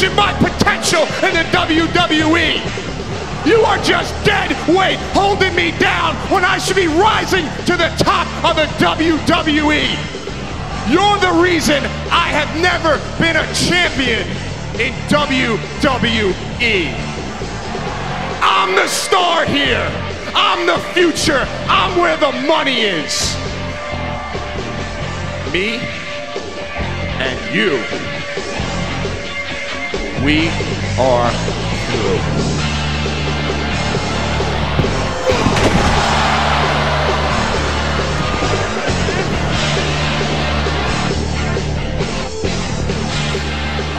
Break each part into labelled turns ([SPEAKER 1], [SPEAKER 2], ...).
[SPEAKER 1] reaching my potential in the WWE. You are just dead weight holding me down when I should be rising to the top of the WWE. You're the reason I have never been a champion in WWE. I'm the star here. I'm the future. I'm where the money is. Me and you. We are through.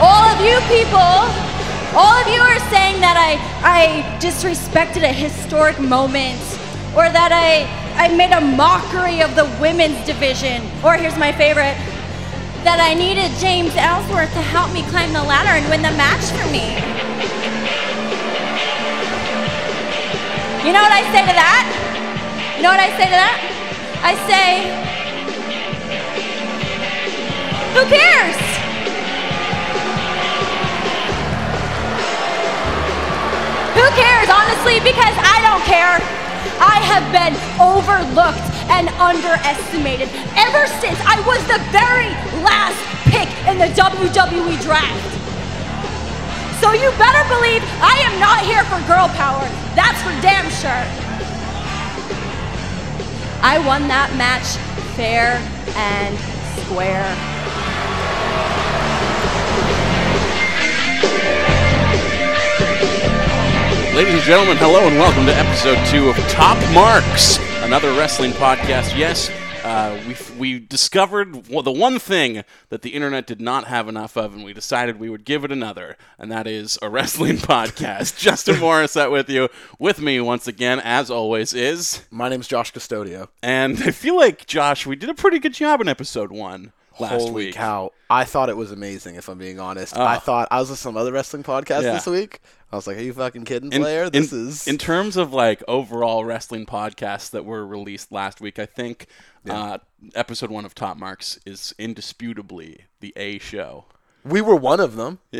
[SPEAKER 2] All of you people, all of you are saying that I, I disrespected a historic moment, or that I, I made a mockery of the women's division, or here's my favorite, that I needed James Ellsworth to help me climb the ladder and win the match for me. You know what I say to that? You know what I say to that? I say, who cares? Who cares, honestly? Because I don't care. I have been overlooked and underestimated ever since I was the very last pick in the WWE draft. So you better believe I am not here for girl power. That's for damn sure. I won that match fair and square.
[SPEAKER 3] Ladies and gentlemen, hello and welcome to episode two of Top Marks, another wrestling podcast. Yes, uh, we we discovered the one thing that the internet did not have enough of, and we decided we would give it another, and that is a wrestling podcast. Justin Morris Morissette with you, with me once again, as always, is,
[SPEAKER 4] My name's Josh Custodio.
[SPEAKER 3] and I feel like Josh, we did a pretty good job in episode one last
[SPEAKER 4] Holy
[SPEAKER 3] week.
[SPEAKER 4] cow. I thought it was amazing, if I'm being honest.
[SPEAKER 3] Oh.
[SPEAKER 4] I thought I was with some other wrestling podcast
[SPEAKER 3] Yeah.
[SPEAKER 4] this week. I was like, are you fucking kidding,
[SPEAKER 3] In-
[SPEAKER 4] Slayer?
[SPEAKER 3] in,
[SPEAKER 4] This is.
[SPEAKER 3] in terms of like overall wrestling podcasts that were released last week. I think uh, episode one of Top Marks is indisputably the A show.
[SPEAKER 4] we were one of them.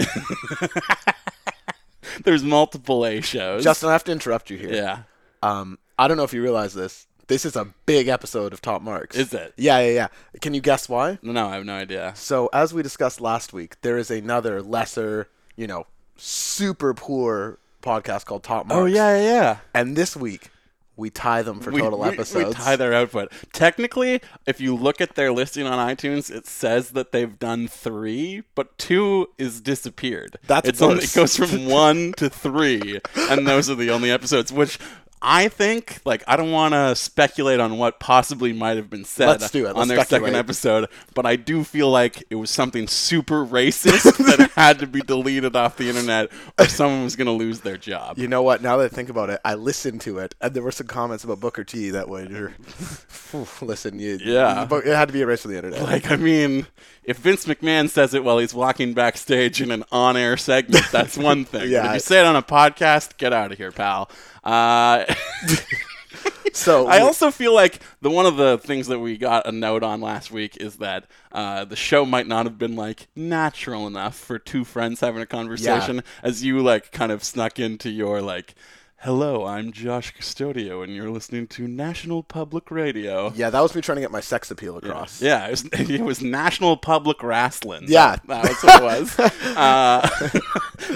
[SPEAKER 3] There's multiple A shows.
[SPEAKER 4] Justin, I have to interrupt you here.
[SPEAKER 3] yeah,
[SPEAKER 4] Um, I don't know if you realize this. This is a big episode of Top Marks.
[SPEAKER 3] Is it?
[SPEAKER 4] Yeah, yeah, yeah. Can you guess why?
[SPEAKER 3] no, I have no idea.
[SPEAKER 4] So, as we discussed last week, there is another lesser, you know, super poor podcast called Top oh, Marks.
[SPEAKER 3] Oh yeah, yeah. yeah.
[SPEAKER 4] And this week, we tie them for
[SPEAKER 3] We,
[SPEAKER 4] total
[SPEAKER 3] we-
[SPEAKER 4] episodes.
[SPEAKER 3] we tie their output. Technically, if you look at their listing on iTunes, it says that they've done three, but two is disappeared.
[SPEAKER 4] That's
[SPEAKER 3] it's only, it goes from one to three, and those are the only episodes. Which I think, like, I don't want to speculate on what possibly might have been said
[SPEAKER 4] Let's do it.
[SPEAKER 3] on
[SPEAKER 4] Let's
[SPEAKER 3] their
[SPEAKER 4] speculate.
[SPEAKER 3] second episode, but I do feel like it was something super racist that had to be deleted off the internet, or someone was going to lose their job.
[SPEAKER 4] You know what? Now that I think about it, I listened to it, and there were some comments about Booker T that would. listen, you,
[SPEAKER 3] Yeah.
[SPEAKER 4] but it had to be erased from the internet.
[SPEAKER 3] Like, I mean, if Vince McMahon says it while he's walking backstage in an on-air segment, that's one thing.
[SPEAKER 4] Yeah.
[SPEAKER 3] But if you say it on a podcast, get out of here, pal. Uh,
[SPEAKER 4] so
[SPEAKER 3] I also feel like the one of the things that we got a note on last week is that uh, the show might not have been like natural enough for two friends having a conversation, as you like kind of snuck into your like. Hello, I'm Josh Custodio, and you're listening to National Public Radio.
[SPEAKER 4] yeah, that was me trying to get my sex appeal across.
[SPEAKER 3] Yeah, it was, it was National Public Wrestling.
[SPEAKER 4] Yeah.
[SPEAKER 3] that, that was what it was. uh,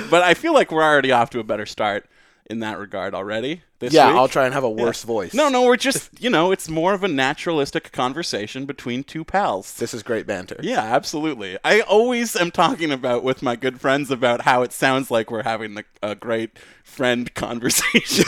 [SPEAKER 3] but I feel like we're already off to a better start in that regard already. This
[SPEAKER 4] Yeah,
[SPEAKER 3] week.
[SPEAKER 4] I'll try and have a worse voice.
[SPEAKER 3] No, no, we're just you know, it's more of a naturalistic conversation between two pals.
[SPEAKER 4] This is great banter.
[SPEAKER 3] Yeah, absolutely. I always am talking about with my good friends about how it sounds like we're having a, a great friend conversation.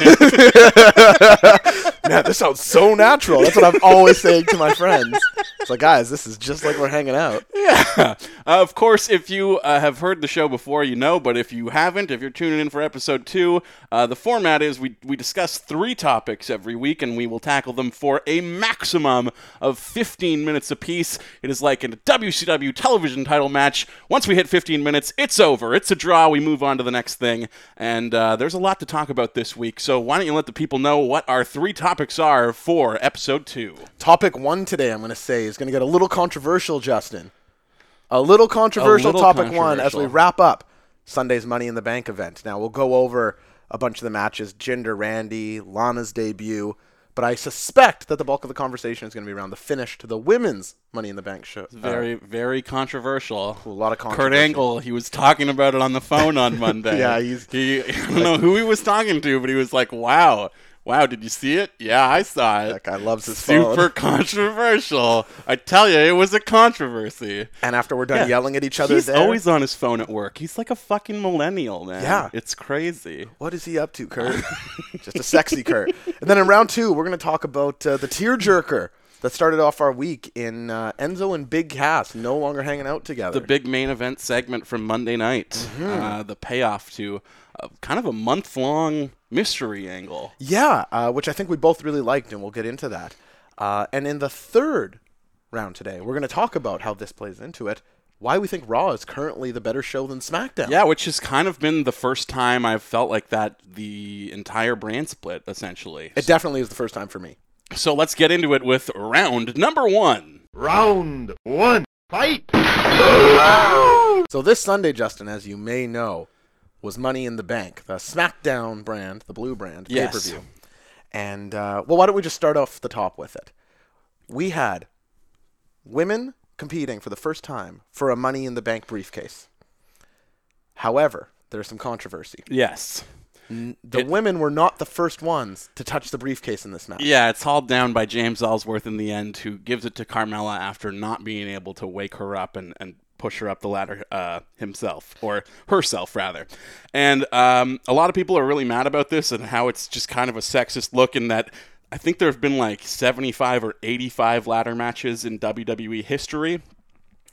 [SPEAKER 4] Man, this sounds so natural. That's what I'm always saying to my friends. It's like, guys, this is just like we're hanging out.
[SPEAKER 3] Yeah. Uh, of course, if you uh, have heard the show before, you know, but if you haven't, if you're tuning in for episode two, uh, the format is we, we discuss three topics every week and we will tackle them for a maximum of 15 minutes apiece. It is like a WCW television title match. Once we hit 15 minutes, it's over. It's a draw. We move on to the next thing. And uh, there's a lot to talk about this week. So why don't you let the people know what our three topics are for episode two?
[SPEAKER 4] Topic one today, I'm going to say, is going to get a little controversial, Justin. a little controversial
[SPEAKER 3] little
[SPEAKER 4] topic one as we wrap up Sunday's Money in the Bank event. Now we'll go over a bunch of the matches, Jinder, Randy, Lana's debut, but I suspect that the bulk of the conversation is going to be around the finish to the women's Money in the Bank show. uh,
[SPEAKER 3] Very, very controversial.
[SPEAKER 4] a lot of
[SPEAKER 3] Kurt. Angle, he was talking about it on the phone on Monday.
[SPEAKER 4] Yeah, he's-
[SPEAKER 3] he. I don't know who he was talking to, but he was like, "Wow, wow, did you see it? Yeah, I saw it.
[SPEAKER 4] That guy loves his phone.
[SPEAKER 3] Super
[SPEAKER 4] phone.
[SPEAKER 3] controversial. I tell you, it was a controversy.
[SPEAKER 4] And after we're done
[SPEAKER 3] Yeah.
[SPEAKER 4] yelling at each other,
[SPEAKER 3] He's
[SPEAKER 4] there,
[SPEAKER 3] always on his phone at work. He's like a fucking millennial, man.
[SPEAKER 4] Yeah.
[SPEAKER 3] it's crazy.
[SPEAKER 4] What is he up to, Kurt? Just a sexy Kurt. And then in round two, we're going to talk about uh, the tearjerker that started off our week in uh, Enzo and Big Cass no longer hanging out together.
[SPEAKER 3] the big main event segment from Monday night.
[SPEAKER 4] Mm-hmm.
[SPEAKER 3] Uh, the payoff to uh, kind of a month long mystery angle.
[SPEAKER 4] yeah, uh, which I think we both really liked, and we'll get into that. Uh, and in the third round today, we're going to talk about how this plays into it, why we think Raw is currently the better show than SmackDown.
[SPEAKER 3] Yeah, which has kind of been the first time I've felt like that the entire brand split, essentially.
[SPEAKER 4] It definitely is the first time for me.
[SPEAKER 3] So let's get into it with round number one.
[SPEAKER 1] Round one, fight!
[SPEAKER 4] So this Sunday, Justin, as you may know, was Money in the Bank, the SmackDown brand, the blue brand
[SPEAKER 3] Yes.
[SPEAKER 4] pay per view. And uh, well, why don't we just start off the top with it? We had women competing for the first time for a Money in the Bank briefcase. However, there's some controversy.
[SPEAKER 3] Yes.
[SPEAKER 4] The women were not the first ones to touch the briefcase in this match.
[SPEAKER 3] Yeah, it's hauled down by James Ellsworth in the end, who gives it to Carmella after not being able to wake her up and, and push her up the ladder uh, himself, or herself, rather. And um, a lot of people are really mad about this and how it's just kind of a sexist look in that I think there have been like 75 or 85 ladder matches in WWE history.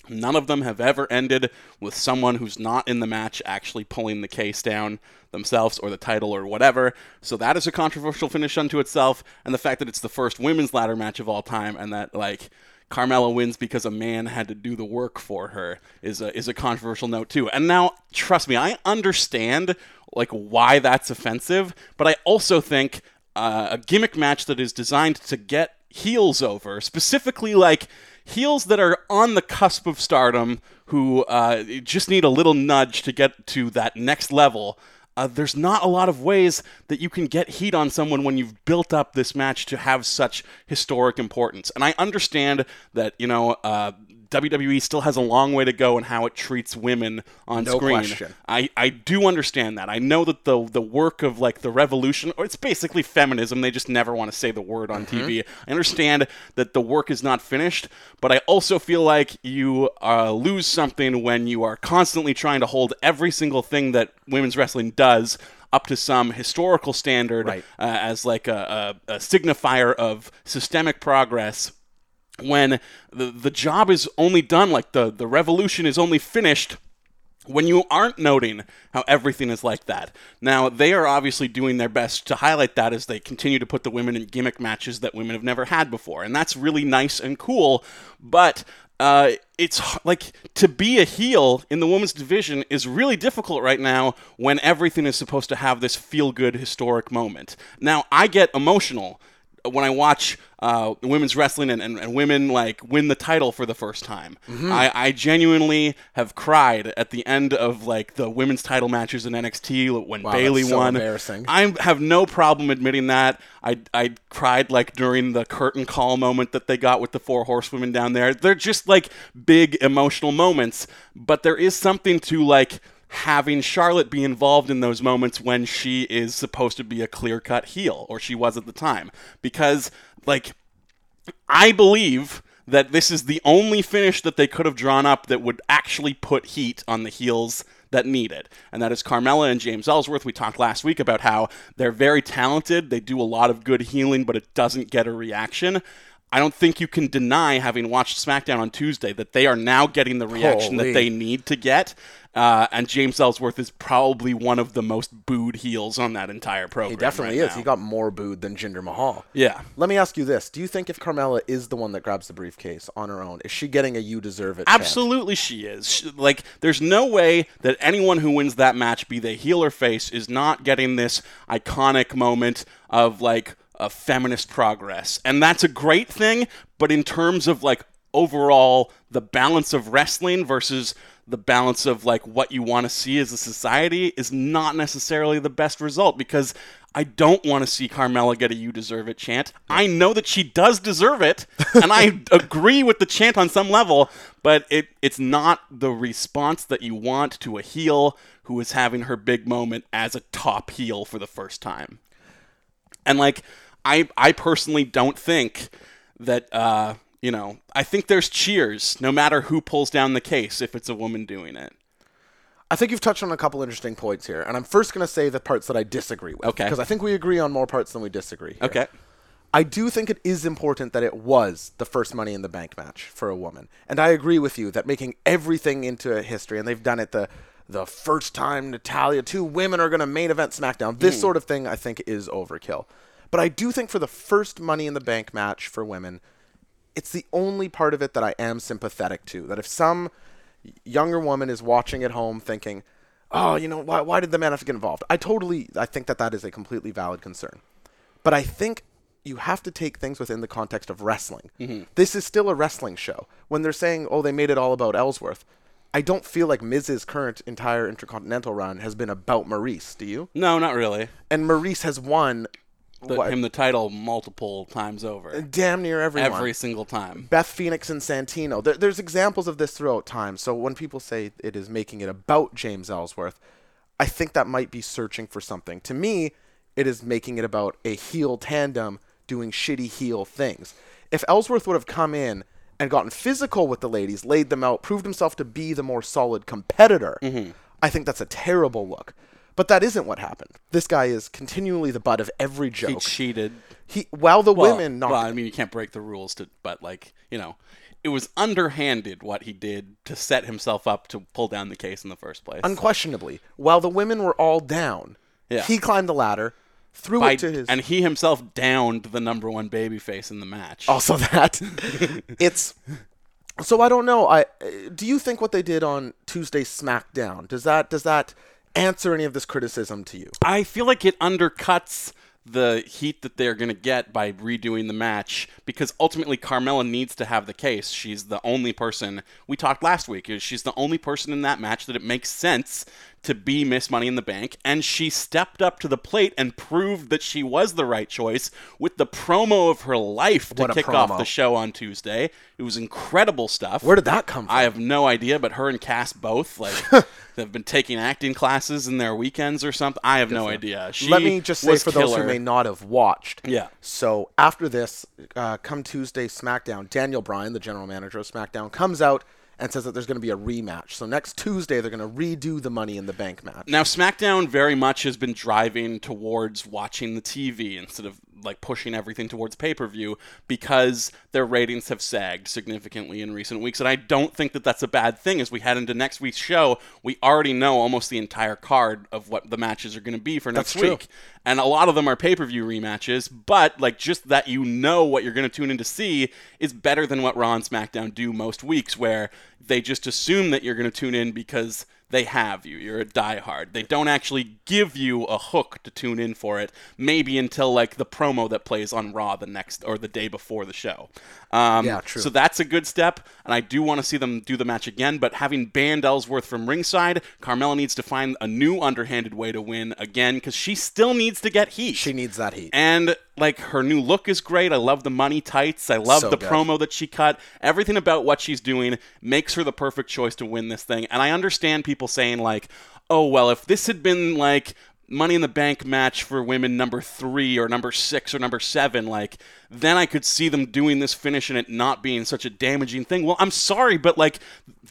[SPEAKER 3] None of them have ever ended with someone who's not in the match actually pulling the case down themselves or the title or whatever. So that is a controversial finish unto itself. And the fact that it's the first women's ladder match of all time and that, like, Carmella wins because a man had to do the work for her is a, is a controversial note, too. And now, trust me, I understand, like, why that's offensive, but I also think uh, a gimmick match that is designed to get heels over, specifically like heels that are on the cusp of stardom who uh, just need a little nudge to get to that next level. Uh, there's not a lot of ways that you can get heat on someone when you've built up this match to have such historic importance. And I understand that, you know, uh, WWE still has a long way to go in how it treats women on
[SPEAKER 4] No
[SPEAKER 3] screen.
[SPEAKER 4] question.
[SPEAKER 3] I, I do understand that. I know that the the work of like the revolution, or it's basically feminism. They just never want to say the word on TV. I understand that the work is not finished, but I also feel like you uh, lose something when you are constantly trying to hold every single thing that women's wrestling does up to some historical standard
[SPEAKER 4] Right.
[SPEAKER 3] uh, as like a, a, a signifier of systemic progress when the the job is only done like the the revolution is only finished when you aren't noting how everything is like that. Now, they are obviously doing their best to highlight that as they continue to put the women in gimmick matches that women have never had before. And that's really nice and cool, but uh, it's like to be a heel in the women's division is really difficult right now when everything is supposed to have this feel good historic moment. Now, I get emotional when I watch uh, women's wrestling and, and, and women like win the title for the first time. I, I genuinely have cried at the end of like the women's title matches in NXT when
[SPEAKER 4] Wow, Bayley so
[SPEAKER 3] won.
[SPEAKER 4] embarrassing.
[SPEAKER 3] I have no problem admitting that. I I cried like during the curtain call moment that they got with the four horsewomen down there. They're just like big emotional moments, but there is something to like having Charlotte be involved in those moments when she is supposed to be a clear-cut heel or she was at the time because like I believe that this is the only finish that they could have drawn up that would actually put heat on the heels that need it. And that is Carmella and James Ellsworth. We talked last week about how they're very talented. They do a lot of good heeling, but it doesn't get a reaction. I don't think you can deny, having watched SmackDown on Tuesday, that they are now getting the reaction
[SPEAKER 4] Holy.
[SPEAKER 3] that they need to get. Uh, and James Ellsworth is probably one of the most booed heels on that entire program.
[SPEAKER 4] He definitely
[SPEAKER 3] right
[SPEAKER 4] is.
[SPEAKER 3] now.
[SPEAKER 4] He got more booed than Jinder Mahal.
[SPEAKER 3] yeah.
[SPEAKER 4] Let me ask you this: Do you think if Carmella is the one that grabs the briefcase on her own, is she getting a "you deserve it"?
[SPEAKER 3] Absolutely, she is. Sh- Like, there's no way that anyone who wins that match, be they heel or face, is not getting this iconic moment of like a feminist progress, and that's a great thing. But in terms of like overall the balance of wrestling versus the balance of like what you want to see as a society is not necessarily the best result because I don't want to see Carmella get a "You deserve it" chant. I know that she does deserve it, and I agree with the chant on some level, but it it's not the response that you want to a heel who is having her big moment as a top heel for the first time. And like, I I personally don't think that uh, you know I think there's cheers no matter who pulls down the case if it's a woman doing it.
[SPEAKER 4] I think you've touched on a couple interesting points here, and I'm first going to say the parts that I disagree with.
[SPEAKER 3] Okay.
[SPEAKER 4] Because I think we agree on more parts than we disagree. Here.
[SPEAKER 3] Okay.
[SPEAKER 4] I do think it is important that it was the first Money in the Bank match for a woman, and I agree with you that making everything into a history, and they've done it the the first time Natalya, two women are going to main event SmackDown. This sort of thing, I think, is overkill. But I do think for the first Money in the Bank match for women, it's the only part of it that I am sympathetic to. That if some younger woman is watching at home thinking, oh, you know, why, why did the man have to get involved? I totally, I think that that is a completely valid concern. But I think you have to take things within the context of wrestling. Mm-hmm. This is still a wrestling show. When they're saying, oh, they made it all about Ellsworth, I don't feel like Miz's current entire Intercontinental run has been about Maryse, do you?
[SPEAKER 3] No, not really.
[SPEAKER 4] And Maryse has won
[SPEAKER 3] The, him the title multiple times over.
[SPEAKER 4] damn near everyone.
[SPEAKER 3] Every single time.
[SPEAKER 4] Beth Phoenix and Santino. There, there's examples of this throughout time. So when people say it is making it about James Ellsworth, I think that might be searching for something. To me, it is making it about a heel tandem doing shitty heel things. If Ellsworth would have come in and gotten physical with the ladies, laid them out, proved himself to be the more solid competitor, mm-hmm. I think that's a terrible look. But that isn't what happened. This guy is continually the butt of every joke.
[SPEAKER 3] He cheated.
[SPEAKER 4] He, while the
[SPEAKER 3] Well,
[SPEAKER 4] women knocked
[SPEAKER 3] well, I mean, you can't break the rules to, but like, you know, it was underhanded what he did to set himself up to pull down the case in the first place.
[SPEAKER 4] unquestionably, while the women were all down,
[SPEAKER 3] Yeah.
[SPEAKER 4] he climbed the ladder, threw
[SPEAKER 3] By-
[SPEAKER 4] it to his.
[SPEAKER 3] and he himself downed the number one babyface in the match.
[SPEAKER 4] also that it's. So I don't know. I do you think what they did on Tuesday SmackDown does that does that answer any of this criticism to you?
[SPEAKER 3] I feel like it undercuts the heat that they're going to get by redoing the match because ultimately Carmella needs to have the case. She's the only person we talked last week. She's the only person in that match that it makes sense to be Miss Money in the Bank and she stepped up to the plate and proved that she was the right choice with the promo of her life to kick off the show on Tuesday. It was incredible stuff.
[SPEAKER 4] Where did that come from?
[SPEAKER 3] I have no idea, but her and Cass both like they've been taking acting classes in their weekends or something. I have no idea. She
[SPEAKER 4] Let me just say for those who may not have watched.
[SPEAKER 3] Yeah.
[SPEAKER 4] So after this, uh, come Tuesday SmackDown, Daniel Bryan, the general manager of SmackDown, comes out and says that there's going to be a rematch. So next Tuesday they're going to redo the Money in the Bank match.
[SPEAKER 3] Now, SmackDown very much has been driving towards watching the TV instead of like pushing everything towards pay per view because their ratings have sagged significantly in recent weeks. And I don't think that that's a bad thing. As we head into next week's show, we already know almost the entire card of what the matches are going to be for next
[SPEAKER 4] That's true.
[SPEAKER 3] week. And a lot of them are pay per view rematches, but like just that you know what you're going to tune in to see is better than what Raw and SmackDown do most weeks, where they just assume that you're going to tune in because they have you. You're a diehard. They don't actually give you a hook to tune in for it, maybe until like the promo that plays on Raw the next or the day before the show. Um,
[SPEAKER 4] Yeah, true.
[SPEAKER 3] So that's a good step, and I do want to see them do the match again. But having banned Ellsworth from ringside, Carmella needs to find a new underhanded way to win again because she still needs to get heat.
[SPEAKER 4] She needs that heat.
[SPEAKER 3] And like her new look is great. I love the money tights. I love
[SPEAKER 4] So
[SPEAKER 3] the
[SPEAKER 4] good.
[SPEAKER 3] promo that she cut. Everything about what she's doing makes her the perfect choice to win this thing. And I understand people saying like, "Oh, well, if this had been like Money in the Bank match for women number 3 or number 6 or number 7, like then I could see them doing this finish and it not being such a damaging thing." Well, I'm sorry, but like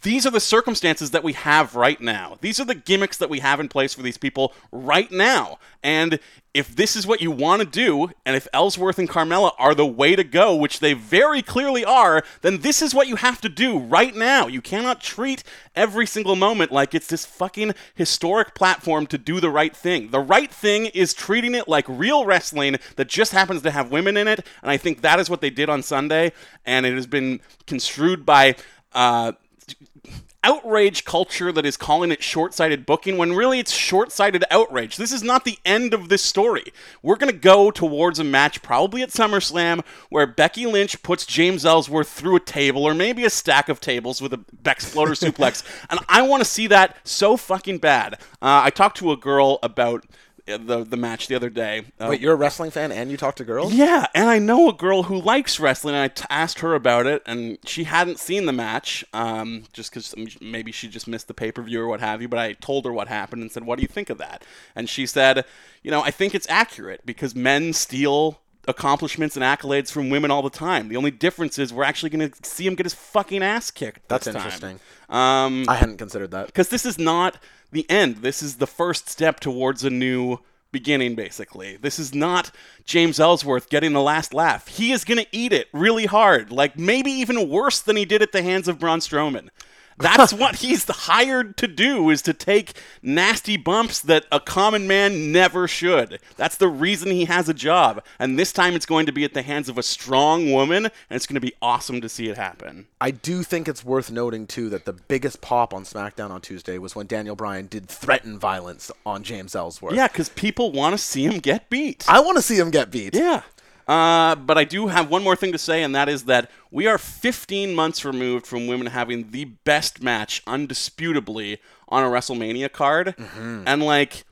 [SPEAKER 3] these are the circumstances that we have right now. These are the gimmicks that we have in place for these people right now. And if this is what you want to do, and if Ellsworth and Carmella are the way to go, which they very clearly are, then this is what you have to do right now. You cannot treat every single moment like it's this fucking historic platform to do the right thing. The right thing is treating it like real wrestling that just happens to have women in it, and I think that is what they did on Sunday, and it has been construed by. Uh, outrage culture that is calling it short-sighted booking when really it's short-sighted outrage. This is not the end of this story. We're going to go towards a match probably at SummerSlam where Becky Lynch puts James Ellsworth through a table or maybe a stack of tables with a Bexploder suplex. And I want to see that so fucking bad. Uh, I talked to a girl about the the match the other day. Uh,
[SPEAKER 4] Wait, you're a wrestling fan and you talk to girls?
[SPEAKER 3] yeah, and I know a girl who likes wrestling. And I t- asked her about it, and she hadn't seen the match, um, just because maybe she just missed the pay per view or what have you. But I told her what happened and said, "What do you think of that?" And she said, "You know, I think it's accurate because men steal." Accomplishments and accolades from women all the time. The only difference is we're actually going to see him get his fucking ass kicked.
[SPEAKER 4] That's interesting.
[SPEAKER 3] Um,
[SPEAKER 4] I hadn't considered that.
[SPEAKER 3] because this is not the end. This is the first step towards a new beginning, basically. This is not James Ellsworth getting the last laugh. He is going to eat it really hard, like maybe even worse than he did at the hands of Braun Strowman. That's what he's hired to do is to take nasty bumps that a common man never should. That's the reason he has a job. And this time it's going to be at the hands of a strong woman and it's going to be awesome to see it happen.
[SPEAKER 4] I do think it's worth noting too that the biggest pop on SmackDown on Tuesday was when Daniel Bryan did threaten violence on James Ellsworth.
[SPEAKER 3] Yeah, cuz people want to see him get beat.
[SPEAKER 4] I want to see him get beat.
[SPEAKER 3] Yeah. Uh, but I do have one more thing to say, and that is that we are 15 months removed from women having the best match, undisputably, on a WrestleMania card. And, like,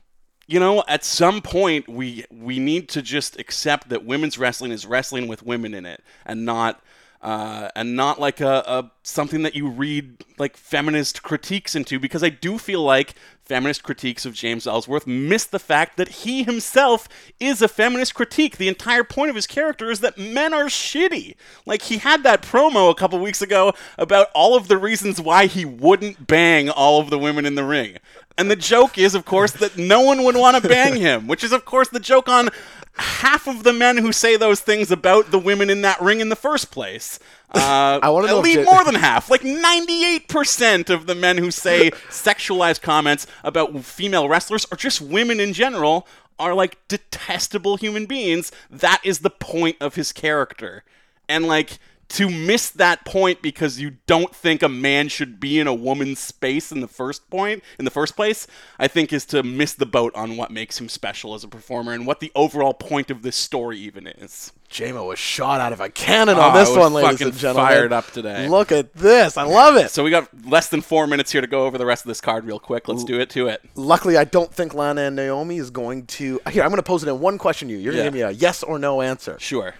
[SPEAKER 3] you know, at some point, we we need to just accept that women's wrestling is wrestling with women in it, and not. Uh, and not like a, a something that you read like feminist critiques into because I do feel like feminist critiques of James Ellsworth miss the fact that he himself is a feminist critique. The entire point of his character is that men are shitty. Like he had that promo a couple weeks ago about all of the reasons why he wouldn't bang all of the women in the ring. And the joke is, of course, that no one would want to bang him, which is, of course, the joke on half of the men who say those things about the women in that ring in the first place. Uh,
[SPEAKER 4] I wanna know
[SPEAKER 3] at
[SPEAKER 4] J-
[SPEAKER 3] more than half, like 98% of the men who say sexualized comments about female wrestlers or just women in general are like detestable human beings. That is the point of his character. And like to miss that point because you don't think a man should be in a woman's space in the first point in the first place, I think is to miss the boat on what makes him special as a performer and what the overall point of this story even is.
[SPEAKER 4] JMO was shot out of a cannon
[SPEAKER 3] Oh,
[SPEAKER 4] on this one, ladies and gentlemen.
[SPEAKER 3] fired up today.
[SPEAKER 4] Look at this. I love it.
[SPEAKER 3] So we got less than four minutes here to go over the rest of this card real quick. Let's do it to it.
[SPEAKER 4] Luckily, I don't think Lana and Naomi is going to. Here, I'm going to pose it in one question to you. You're
[SPEAKER 3] Yeah.
[SPEAKER 4] going to give me a yes or no answer.
[SPEAKER 3] Sure.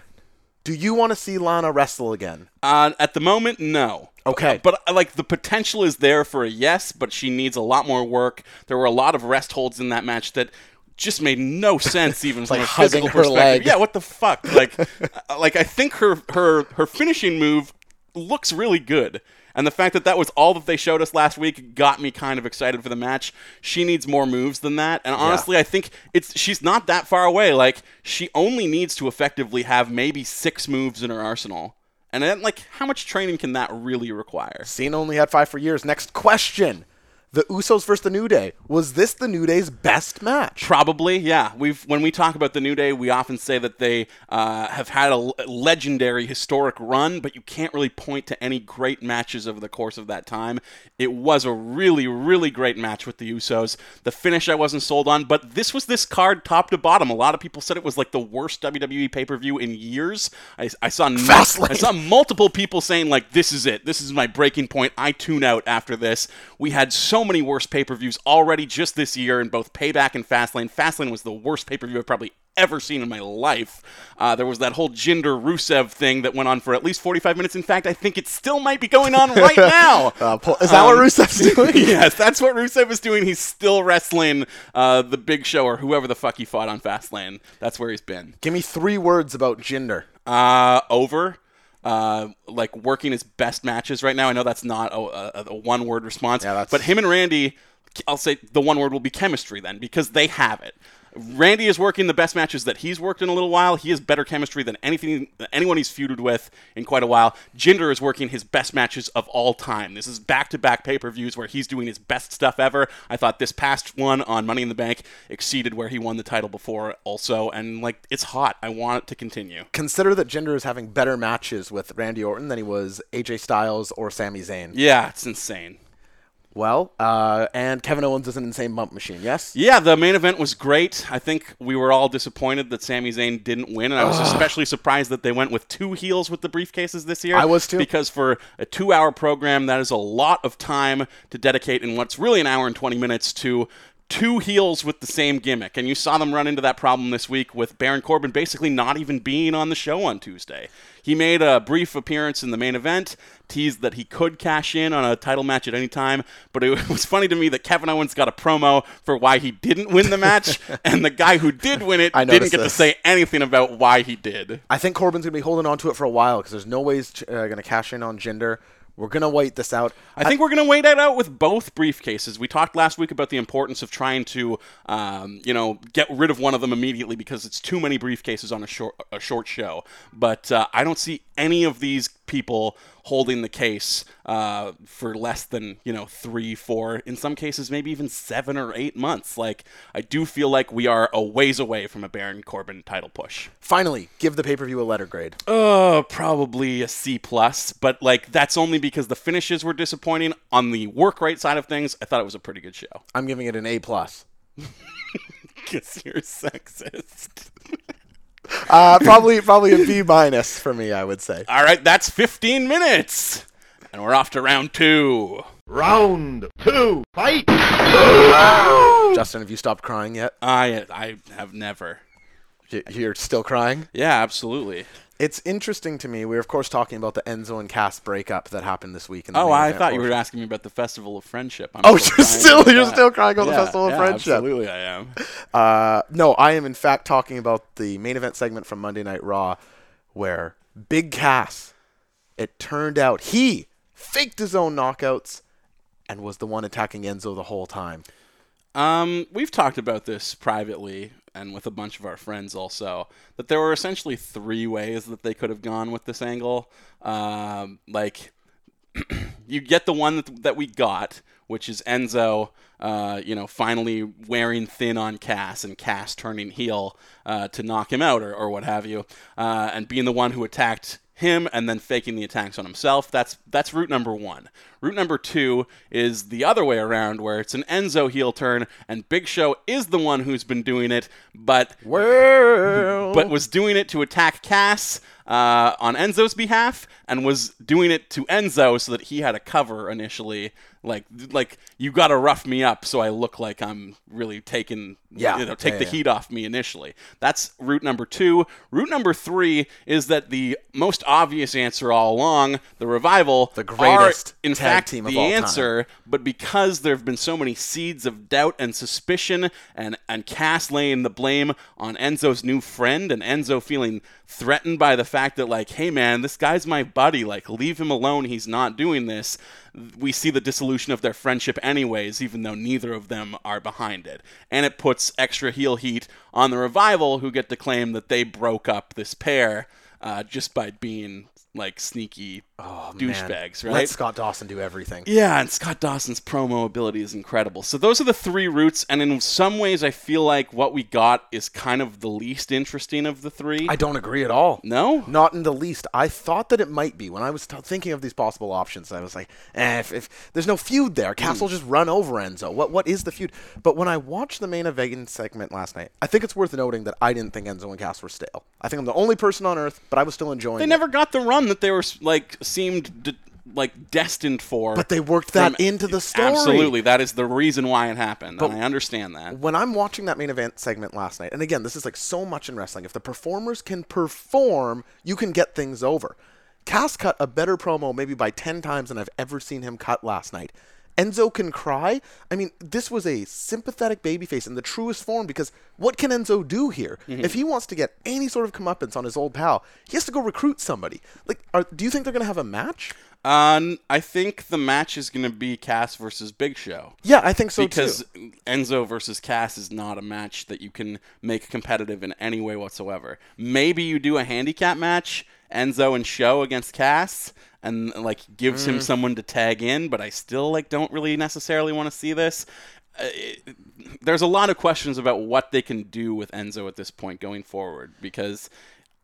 [SPEAKER 4] Do you want to see Lana wrestle again?
[SPEAKER 3] Uh, at the moment, no.
[SPEAKER 4] Okay.
[SPEAKER 3] But uh, like the potential is there for a yes, but she needs a lot more work. There were a lot of rest holds in that match that just made no sense even from
[SPEAKER 4] like
[SPEAKER 3] a physical perspective.
[SPEAKER 4] leg.
[SPEAKER 3] Yeah, what the fuck? Like, uh, like I think her her her finishing move looks really good. And the fact that that was all that they showed us last week got me kind of excited for the match. She needs more moves than that. And honestly, I think it's she's not that far away. Like she only needs to effectively have maybe 6 moves in her arsenal. And then like how much training can that really require?
[SPEAKER 4] Cena only had five for years. Next question. The Usos versus the New Day. Was this the New Day's best match?
[SPEAKER 3] Probably, yeah. We've when we talk about the New Day, we often say that they uh, have had a legendary, historic run, but you can't really point to any great matches over the course of that time. It was a really, really great match with the Usos. The finish I wasn't sold on, but this was this card top to bottom. A lot of people said it was like the worst WWE pay per view in years. I, I saw I saw multiple people saying like, "This is it. This is my breaking point. I tune out after this." We had so many worse pay per views already just this year in both Payback and Fastlane. Fastlane was the worst pay per view I've probably ever seen in my life. Uh, there was that whole Jinder Rusev thing that went on for at least 45 minutes. In fact, I think it still might be going on right now.
[SPEAKER 4] Uh, is that what
[SPEAKER 3] Um,
[SPEAKER 4] Rusev's doing?
[SPEAKER 3] yes, that's what Rusev is doing. He's still wrestling uh, the Big Show or whoever the fuck he fought on Fastlane. That's where he's been.
[SPEAKER 4] Give me three words about Jinder.
[SPEAKER 3] Uh, over. Uh, like working his best matches right now. I know that's not a, a, a one word response,
[SPEAKER 4] Yeah,
[SPEAKER 3] but him and Randy, I'll say the one word will be chemistry then because they have it. Randy is working the best matches that he's worked in a little while. He has better chemistry than anything anyone he's feuded with in quite a while. Jinder is working his best matches of all time. This is back-to-back pay-per-views where he's doing his best stuff ever. I thought this past one on Money in the Bank exceeded where he won the title before also and like it's hot. I want it to continue.
[SPEAKER 4] Consider that Jinder is having better matches with Randy Orton than he was AJ Styles or Sami Zayn.
[SPEAKER 3] Yeah, it's insane.
[SPEAKER 4] Well, uh, and Kevin Owens is an insane bump machine. Yes.
[SPEAKER 3] Yeah, the main event was great. I think we were all disappointed that Sami Zayn didn't win, and I was especially surprised that they went with two heels with the briefcases this year.
[SPEAKER 4] I was too.
[SPEAKER 3] Because for a two hour program, that is a lot of time to dedicate in what's really an hour and 20 minutes to two heels with the same gimmick. And you saw them run into that problem this week with Baron Corbin basically not even being on the show on Tuesday. He made a brief appearance in the main event, teased that he could cash in on a title match at any time, but it was funny to me that Kevin Owens got a promo for why he didn't win the match, and the guy who did win it
[SPEAKER 4] I
[SPEAKER 3] didn't get to say anything about why he did.
[SPEAKER 4] I think Corbin's gonna be holding on to it for a while because there's no ways ch- uh, gonna cash in on Jinder. We're gonna wait this out.
[SPEAKER 3] I think we're going to wait it out with both briefcases. We talked last week about the importance of trying to, um, you know, get rid of one of them immediately because it's too many briefcases on a short a short show. But uh, I don't see any of these people holding the case uh, for less than you know three, four, in some cases maybe even seven or eight months. Like I do feel like we are a ways away from a Baron Corbin title push.
[SPEAKER 4] Finally, give the pay per view a letter grade.
[SPEAKER 3] Uh, probably a C plus, but like that's only because the finishes were disappointing. On the work rate side of things, I thought it was a pretty good show.
[SPEAKER 4] I'm giving it an A plus.
[SPEAKER 3] Because you're sexist.
[SPEAKER 4] Uh, probably probably a B minus for me. I would say.
[SPEAKER 3] All right, that's 15 minutes, and we're off to round two.
[SPEAKER 1] Round two, fight!
[SPEAKER 4] Justin, have you stopped crying yet?
[SPEAKER 3] I I have never.
[SPEAKER 4] Y- You're still crying.
[SPEAKER 3] Yeah, absolutely.
[SPEAKER 4] It's interesting to me. We're of course talking about the Enzo and Cass breakup that happened this week. In the
[SPEAKER 3] Oh, I thought you were asking me about the Festival of Friendship. I'm
[SPEAKER 4] Oh, you're still- you're
[SPEAKER 3] that.
[SPEAKER 4] still crying about the
[SPEAKER 3] Yeah,
[SPEAKER 4] Festival of
[SPEAKER 3] yeah,
[SPEAKER 4] Friendship.
[SPEAKER 3] Absolutely, I am.
[SPEAKER 4] Uh, no, I am in fact talking about the main event segment from Monday Night Raw, where Big Cass, it turned out he faked his own knockouts and was the one attacking Enzo the whole time.
[SPEAKER 3] Um, we've talked about this privately and with a bunch of our friends also that there were essentially three ways that they could have gone with this angle. Um, like you get the one that, that we got, which is Enzo, uh, you know, finally wearing thin on Cass and Cass turning heel uh, to knock him out or, or what have you, uh, and being the one who attacked him and then faking the attacks on himself. That's that's route number one. Route number two is the other way around, where it's an Enzo heel turn, and Big Show is the one who's been doing it, but
[SPEAKER 4] Well,
[SPEAKER 3] but was doing it to attack Cass uh, on Enzo's behalf, and was doing it to Enzo so that he had a cover initially. Like, like you got to rough me up so I look like I'm really taking,
[SPEAKER 4] Yeah.
[SPEAKER 3] you know, take
[SPEAKER 4] Yeah,
[SPEAKER 3] the
[SPEAKER 4] yeah.
[SPEAKER 3] heat off me initially. That's route number two. Route number three is that the most obvious answer all along, the revival,
[SPEAKER 4] The greatest
[SPEAKER 3] are, in
[SPEAKER 4] tag
[SPEAKER 3] fact,
[SPEAKER 4] team of
[SPEAKER 3] the
[SPEAKER 4] all time.
[SPEAKER 3] answer but because there have been so many seeds of doubt and suspicion and and Cass laying the blame on Enzo's new friend and Enzo feeling threatened by the fact that like hey man this guy's my buddy like leave him alone he's not doing this we see the dissolution of their friendship anyways even though neither of them are behind it. And it puts extra heel heat on the revival who get to claim that they broke up this pair uh, just by being like sneaky
[SPEAKER 4] Oh,
[SPEAKER 3] douchebags right
[SPEAKER 4] Let Scott Dawson do everything.
[SPEAKER 3] yeah, and Scott Dawson's promo ability is incredible. So those are the three routes, and in some ways, I feel like what we got is kind of the least interesting of the three.
[SPEAKER 4] I don't agree at all.
[SPEAKER 3] no,
[SPEAKER 4] Not in the least. I thought that it might be when I was t- thinking of these possible options. I was like, eh, if, if there's no feud there, Cass will just run over Enzo. What what is the feud? But when I watched the main event segment last night, I think it's worth noting that I didn't think Enzo and Cass were stale. I think I'm the only person on earth, but I was still enjoying.
[SPEAKER 3] they
[SPEAKER 4] it.
[SPEAKER 3] never got the run that they were like seemed de- like destined for.
[SPEAKER 4] But they worked that
[SPEAKER 3] from-
[SPEAKER 4] into the story.
[SPEAKER 3] Absolutely, that is the reason why it happened, and I understand that.
[SPEAKER 4] when I'm watching that main event segment last night, and again, this is like so much in wrestling. If the performers can perform, you can get things over. Cass cut a better promo maybe by 10 times than I've ever seen him cut last night. Enzo can cry. I mean, this was a sympathetic babyface in the truest form because what can Enzo do here? If he wants to get any sort of comeuppance on his old pal, he has to go recruit somebody. Like, are, do you think they're going to have a match?
[SPEAKER 3] Um, I think the match is going to be Cass versus Big Show.
[SPEAKER 4] Yeah, I think so too.
[SPEAKER 3] because
[SPEAKER 4] too.
[SPEAKER 3] Enzo versus Cass is not a match that you can make competitive in any way whatsoever. Maybe you do a handicap match, Enzo and Show against Cass, and like gives
[SPEAKER 4] Mm.
[SPEAKER 3] him someone to tag in, but I still like don't really necessarily want to see this. Uh, it- there's a lot of questions about what they can do with Enzo at this point going forward because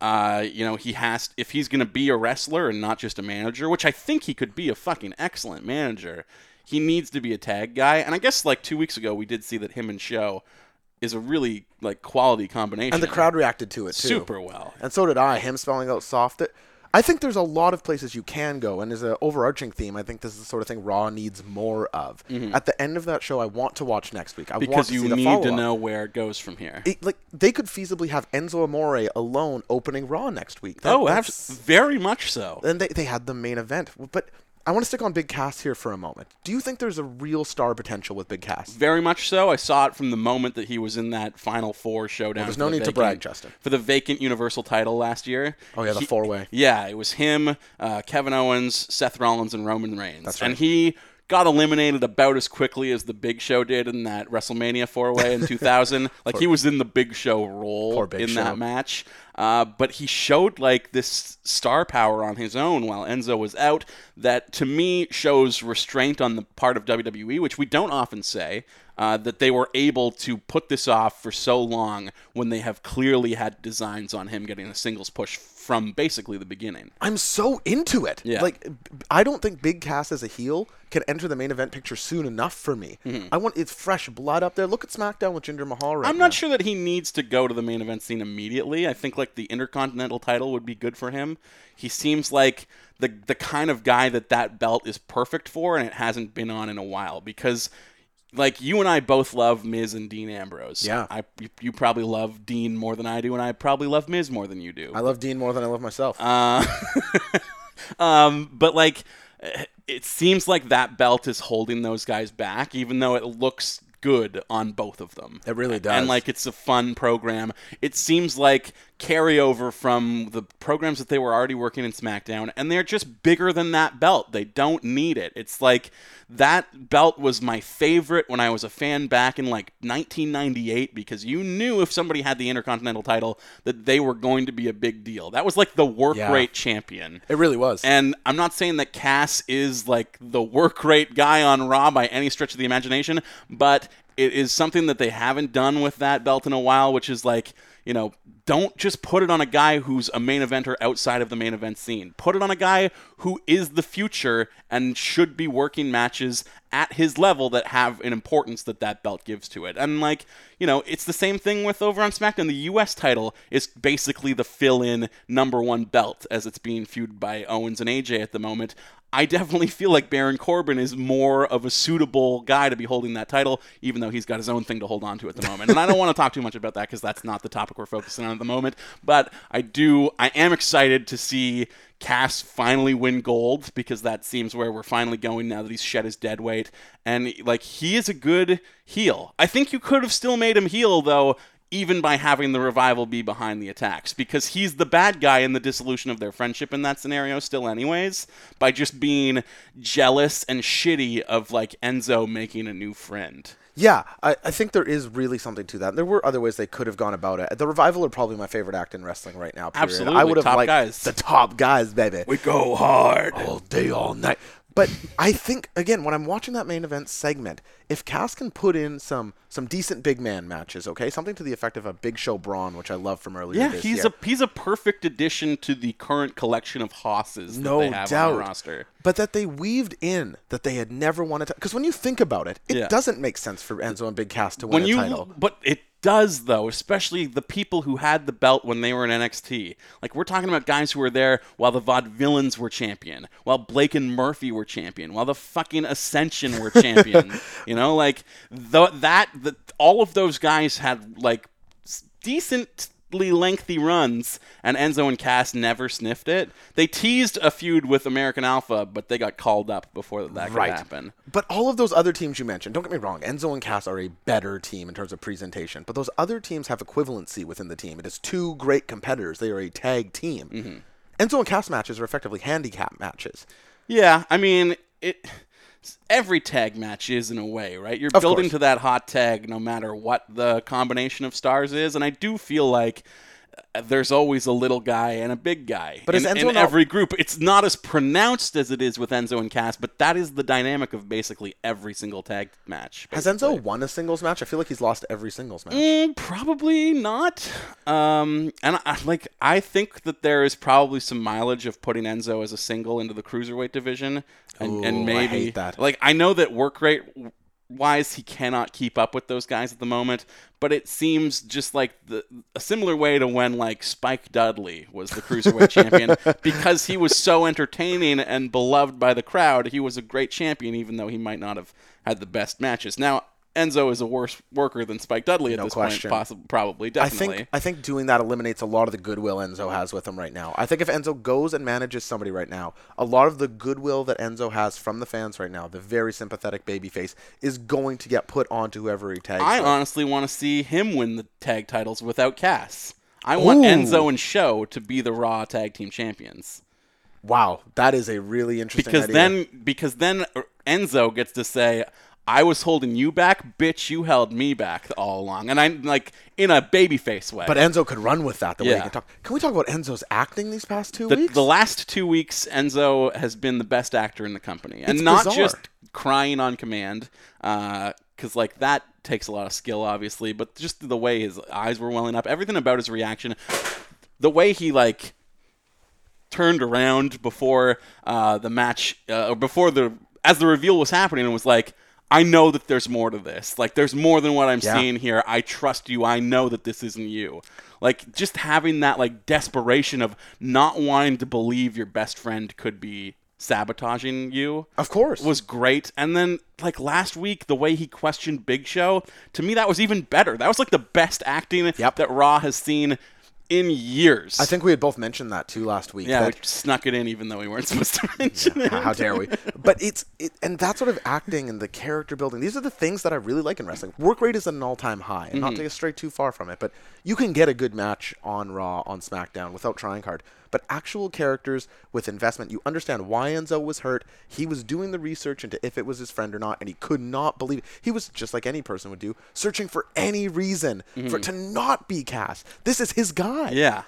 [SPEAKER 3] uh, you know, he has if he's going to be a wrestler and not just a manager, which I think he could be a fucking excellent manager. he needs to be a tag guy. And I guess like two weeks ago we did see that him and Show is a really like quality combination.
[SPEAKER 4] And the crowd reacted to it too.
[SPEAKER 3] super well.
[SPEAKER 4] And so did I. Him spelling out soft. It, I think there's a lot of places you can go, and as an overarching theme, I think this is the sort of thing Raw needs more of. At the end of that show, I want to watch next week. I want
[SPEAKER 3] Mm-hmm. Because
[SPEAKER 4] to
[SPEAKER 3] you need to
[SPEAKER 4] follow-up.
[SPEAKER 3] know where it goes from here.
[SPEAKER 4] It- like they could feasibly have Enzo Amore alone opening Raw next week. That-
[SPEAKER 3] oh,
[SPEAKER 4] that's-
[SPEAKER 3] very much so.
[SPEAKER 4] and they, they had the main event. But I want to stick on Big Cass here for a moment. Do you think there's a real star potential with Big Cass?
[SPEAKER 3] Very much so. I saw it from the moment that he was in that Final Four showdown.
[SPEAKER 4] there's
[SPEAKER 3] for
[SPEAKER 4] no
[SPEAKER 3] the
[SPEAKER 4] need to
[SPEAKER 3] vacant-
[SPEAKER 4] brag, Justin.
[SPEAKER 3] For the vacant Universal title last year.
[SPEAKER 4] Oh, yeah, the four-way.
[SPEAKER 3] Yeah, it was him, uh, Kevin Owens, Seth Rollins, and Roman Reigns.
[SPEAKER 4] That's right.
[SPEAKER 3] And he got eliminated about as quickly as the Big Show did in that WrestleMania four-way in 2000. like he was in the Big Show role
[SPEAKER 4] Big
[SPEAKER 3] in
[SPEAKER 4] Show.
[SPEAKER 3] that match. Uh, but he showed like this star power on his own while Enzo was out that to me shows restraint on the part of WWE, which we don't often say. Uh, that they were able to put this off for so long when they have clearly had designs on him getting a singles push from basically the beginning.
[SPEAKER 4] I'm so into it.
[SPEAKER 3] Yeah.
[SPEAKER 4] Like, I don't think Big Cass as a heel can enter the main event picture soon enough for me. I want it's fresh blood up there. Look at SmackDown with Jinder Mahal right
[SPEAKER 3] Mm-hmm. I'm
[SPEAKER 4] now.
[SPEAKER 3] not sure that he needs to go to the main event scene immediately. I think like the Intercontinental title would be good for him. He seems like the the kind of guy that that belt is perfect for, and it hasn't been on in a while because. Like you and I both love Miz and Dean Ambrose.
[SPEAKER 4] Yeah.
[SPEAKER 3] I you, you probably love Dean more than I do, and I probably love Miz more than you do.
[SPEAKER 4] I love Dean more than I love myself.
[SPEAKER 3] Uh, um, but like, it seems like that belt is holding those guys back, even though it looks good on both of them.
[SPEAKER 4] It really does.
[SPEAKER 3] And like, it's a fun program. It seems like carryover from the programs that they were already working in SmackDown, and they're just bigger than that belt. They don't need it. It's like that belt was my favorite when I was a fan back in like 1998 because you knew if somebody had the Intercontinental title that they were going to be a big deal. That was like the work
[SPEAKER 4] Yeah.
[SPEAKER 3] rate champion.
[SPEAKER 4] it really was.
[SPEAKER 3] And I'm not saying that Cass is like the work rate guy on Raw by any stretch of the imagination, but it is something that they haven't done with that belt in a while, which is like, you know, don't just put it on a guy who's a main eventer outside of the main event scene. Put it on a guy who is the future and should be working matches at his level that have an importance that that belt gives to it. And like, you know, it's the same thing with over on SmackDown. The U.S. title is basically the fill-in number one belt as it's being feuded by Owens and AJ at the moment. I definitely feel like Baron Corbin is more of a suitable guy to be holding that title, even though he's got his own thing to hold on to at the moment. And I don't want to talk too much about that because that's not the topic we're focusing on at the moment. But I do, I am excited to see Cass finally win gold because that seems where we're finally going now that he's shed his dead weight. And like he is a good heel. I think you could have still made him heel though, even by having the revival be behind the attacks because he's the bad guy in the dissolution of their friendship in that scenario still anyways by just being jealous and shitty of like Enzo making a new friend.
[SPEAKER 4] yeah, I, I think there is really something to that. There were other ways they could have gone about it. The Revival are probably my favorite act in wrestling right now. period.
[SPEAKER 3] Absolutely,
[SPEAKER 4] I would have
[SPEAKER 3] top
[SPEAKER 4] liked
[SPEAKER 3] guys.
[SPEAKER 4] the top guys, baby.
[SPEAKER 3] We go hard.
[SPEAKER 4] all day, all night. But I think again, when I'm watching that main event segment, if Cass can put in some some decent big man matches, okay, something to the effect of a Big Show Braun, which I love from earlier
[SPEAKER 3] Yeah, he's
[SPEAKER 4] year.
[SPEAKER 3] a he's a perfect addition to the current collection of hosses that
[SPEAKER 4] no
[SPEAKER 3] they have
[SPEAKER 4] doubt.
[SPEAKER 3] on the roster.
[SPEAKER 4] But that they weaved in that they had never wanted to, because when you think about it, it
[SPEAKER 3] Yeah.
[SPEAKER 4] doesn't make sense for Enzo and Big Cass to win
[SPEAKER 3] when
[SPEAKER 4] a
[SPEAKER 3] you
[SPEAKER 4] title.
[SPEAKER 3] but it does though especially the people who had the belt when they were in NXT like we're talking about guys who were there while the vaudevillains were champion while Blake and Murphy were champion while the fucking Ascension were champion. You know like the, that the, all of those guys had like decently lengthy runs and Enzo and Cass never sniffed it they teased a feud with American Alpha but they got called up before that could happen
[SPEAKER 4] But all of those other teams you mentioned, don't get me wrong, Enzo and Cass are a better team in terms of presentation. But those other teams have equivalency within the team. It is two great competitors. They are a tag team.
[SPEAKER 3] Mm-hmm.
[SPEAKER 4] Enzo and Cass matches are effectively handicap matches.
[SPEAKER 3] Yeah, I mean it. Every tag match is in a way, right? You're
[SPEAKER 4] Of
[SPEAKER 3] building
[SPEAKER 4] course.
[SPEAKER 3] to that hot tag no matter what the combination of stars is, and I do feel like there's always a little guy and a big guy
[SPEAKER 4] But
[SPEAKER 3] in, in
[SPEAKER 4] not-
[SPEAKER 3] every group. It's not as pronounced as it is with Enzo and Cass, but that is the dynamic of basically every single tag match.
[SPEAKER 4] Has. Enzo won a singles match? I feel like he's lost every singles match.
[SPEAKER 3] Mm, probably not. Um, and I, like I think that there is probably some mileage of putting Enzo as a single into the cruiserweight division, and,
[SPEAKER 4] Ooh,
[SPEAKER 3] and maybe
[SPEAKER 4] that.
[SPEAKER 3] like I know that work rate wise he cannot keep up with those guys at the moment, but it seems just like the a similar way to when like Spike Dudley was the cruiserweight champion because he was so entertaining and beloved by the crowd. He was a great champion, even though he might not have had the best matches. Now. Enzo is a worse worker than Spike Dudley at
[SPEAKER 4] No
[SPEAKER 3] this
[SPEAKER 4] question.
[SPEAKER 3] point, possibly, probably,
[SPEAKER 4] I
[SPEAKER 3] definitely.
[SPEAKER 4] think I think doing that eliminates a lot of the goodwill Enzo has with him right now. I think if Enzo goes and manages somebody right now, a lot of the goodwill that Enzo has from the fans right now, the very sympathetic babyface, is going to get put onto whoever he tags.
[SPEAKER 3] I
[SPEAKER 4] with.
[SPEAKER 3] honestly want to see him win the tag titles without Cass. I want Enzo and Show to be the Raw Tag Team Champions
[SPEAKER 4] wow, that is a really interesting.
[SPEAKER 3] because
[SPEAKER 4] idea.
[SPEAKER 3] then because then Enzo gets to say. I was holding you back, bitch. You held me back all along, and I'm like in a babyface way.
[SPEAKER 4] But Enzo could run with that the way he can talk. Can we talk about Enzo's acting these past two
[SPEAKER 3] the,
[SPEAKER 4] weeks?
[SPEAKER 3] the last two weeks, Enzo has been the best actor in the company, and
[SPEAKER 4] It's
[SPEAKER 3] not
[SPEAKER 4] bizarre.
[SPEAKER 3] just crying on command, because like that takes a lot of skill, obviously, but just the way his eyes were welling up, everything about his reaction, the way he like turned around before uh, the match, uh, or before the as the reveal was happening, and was like. I know that there's more to this. Like, there's more than what I'm
[SPEAKER 4] Yeah.
[SPEAKER 3] seeing here. I trust you. I know that this isn't you. Like, just having that, like, desperation of not wanting to believe your best friend could be sabotaging you
[SPEAKER 4] of course.
[SPEAKER 3] was great. And then, like, last week, the way he questioned Big Show, to me, that was even better. That was, like, the best acting
[SPEAKER 4] Yep.
[SPEAKER 3] that Raw has seen in years.
[SPEAKER 4] I think we had both mentioned that too last week.
[SPEAKER 3] Yeah, we snuck it in even though we weren't supposed to mention it.
[SPEAKER 4] how dare we? But it's it, and that sort of acting and the character building. These are the things that I really like in wrestling. Work rate is at an all-time high, and not mm-hmm. to get straight too far from it, but you can get a good match on Raw, on SmackDown without trying hard. But actual characters with investment, you understand why Enzo was hurt. He was doing the research into if it was his friend or not, and he could not believe. He was just like any person would do, searching for any reason for mm-hmm. to not be Cass. This is his guy.
[SPEAKER 3] Yeah.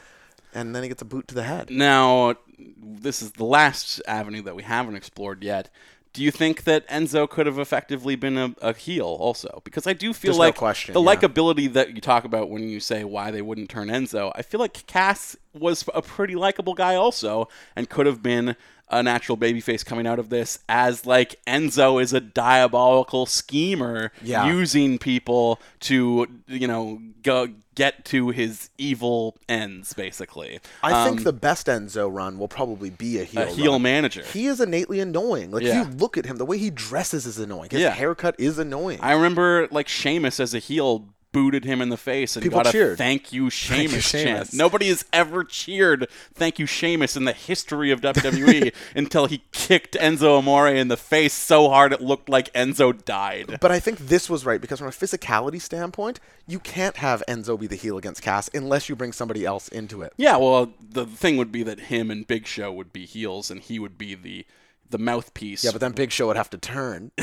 [SPEAKER 4] And then he gets a boot to the head.
[SPEAKER 3] Now, this is the last avenue that we haven't explored yet. Do you think that Enzo could have effectively been a, a heel also? Because I do feel
[SPEAKER 4] There's no
[SPEAKER 3] like
[SPEAKER 4] question,
[SPEAKER 3] the
[SPEAKER 4] yeah.
[SPEAKER 3] likability that you talk about when you say why they wouldn't turn Enzo, I feel like Cass was a pretty likable guy also and could have been a natural babyface coming out of this as like Enzo is a diabolical schemer
[SPEAKER 4] Yeah.
[SPEAKER 3] using people to, you know, go get to his evil ends basically.
[SPEAKER 4] I
[SPEAKER 3] Um,
[SPEAKER 4] think the best Enzo run will probably be a heel.
[SPEAKER 3] a heel
[SPEAKER 4] run.
[SPEAKER 3] manager.
[SPEAKER 4] He is innately annoying. Like
[SPEAKER 3] Yeah.
[SPEAKER 4] you look at him, the way he dresses is annoying. His
[SPEAKER 3] Yeah.
[SPEAKER 4] haircut is annoying.
[SPEAKER 3] I remember like Sheamus as a heel booted him in the face and
[SPEAKER 4] People
[SPEAKER 3] got a
[SPEAKER 4] cheered.
[SPEAKER 3] thank you Sheamus chant. Nobody has ever cheered thank you Sheamus in the history of WWE until he kicked Enzo Amore in the face so hard it looked like Enzo died.
[SPEAKER 4] but I think this was right because from a physicality standpoint, you can't have Enzo be the heel against Cass unless you bring somebody else into it.
[SPEAKER 3] Yeah, well, the thing would be that him and Big Show would be heels and he would be the the mouthpiece.
[SPEAKER 4] Yeah, but then Big Show would have to turn.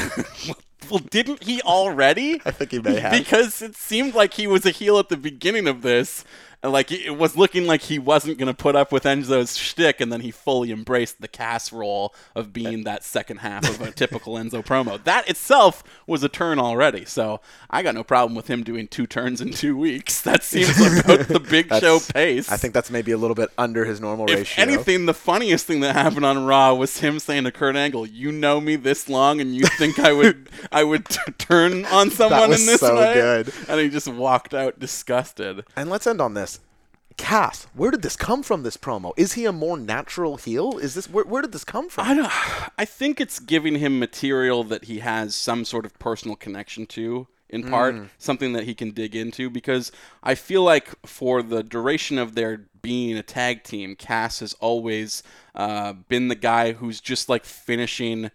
[SPEAKER 3] well, didn't he already?
[SPEAKER 4] I think he may have.
[SPEAKER 3] because it seemed like he was a heel at the beginning of this. And, Like it was looking like he wasn't going to put up with Enzo's shtick, and then he fully embraced the Cass role of being that second half of a typical Enzo promo. That itself was a turn already, so I got no problem with him doing two turns in two weeks. That seems about the Big Show pace.
[SPEAKER 4] I think that's maybe a little bit under his normal
[SPEAKER 3] If
[SPEAKER 4] ratio.
[SPEAKER 3] anything, the funniest thing that happened on Raw was him saying to Kurt Angle, "You know me this long, and you think I would I would t- turn on someone in this
[SPEAKER 4] so
[SPEAKER 3] way?"
[SPEAKER 4] good.
[SPEAKER 3] And he just walked out disgusted.
[SPEAKER 4] And let's end on this. Cass, where did this come from? This promo is he a more natural heel? Is this where, where did this come from?
[SPEAKER 3] I don't. I think it's giving him material that he has some sort of personal connection to. In part, something that he can dig into because I feel like for the duration of their being a tag team, Cass has always uh, been the guy who's just like finishing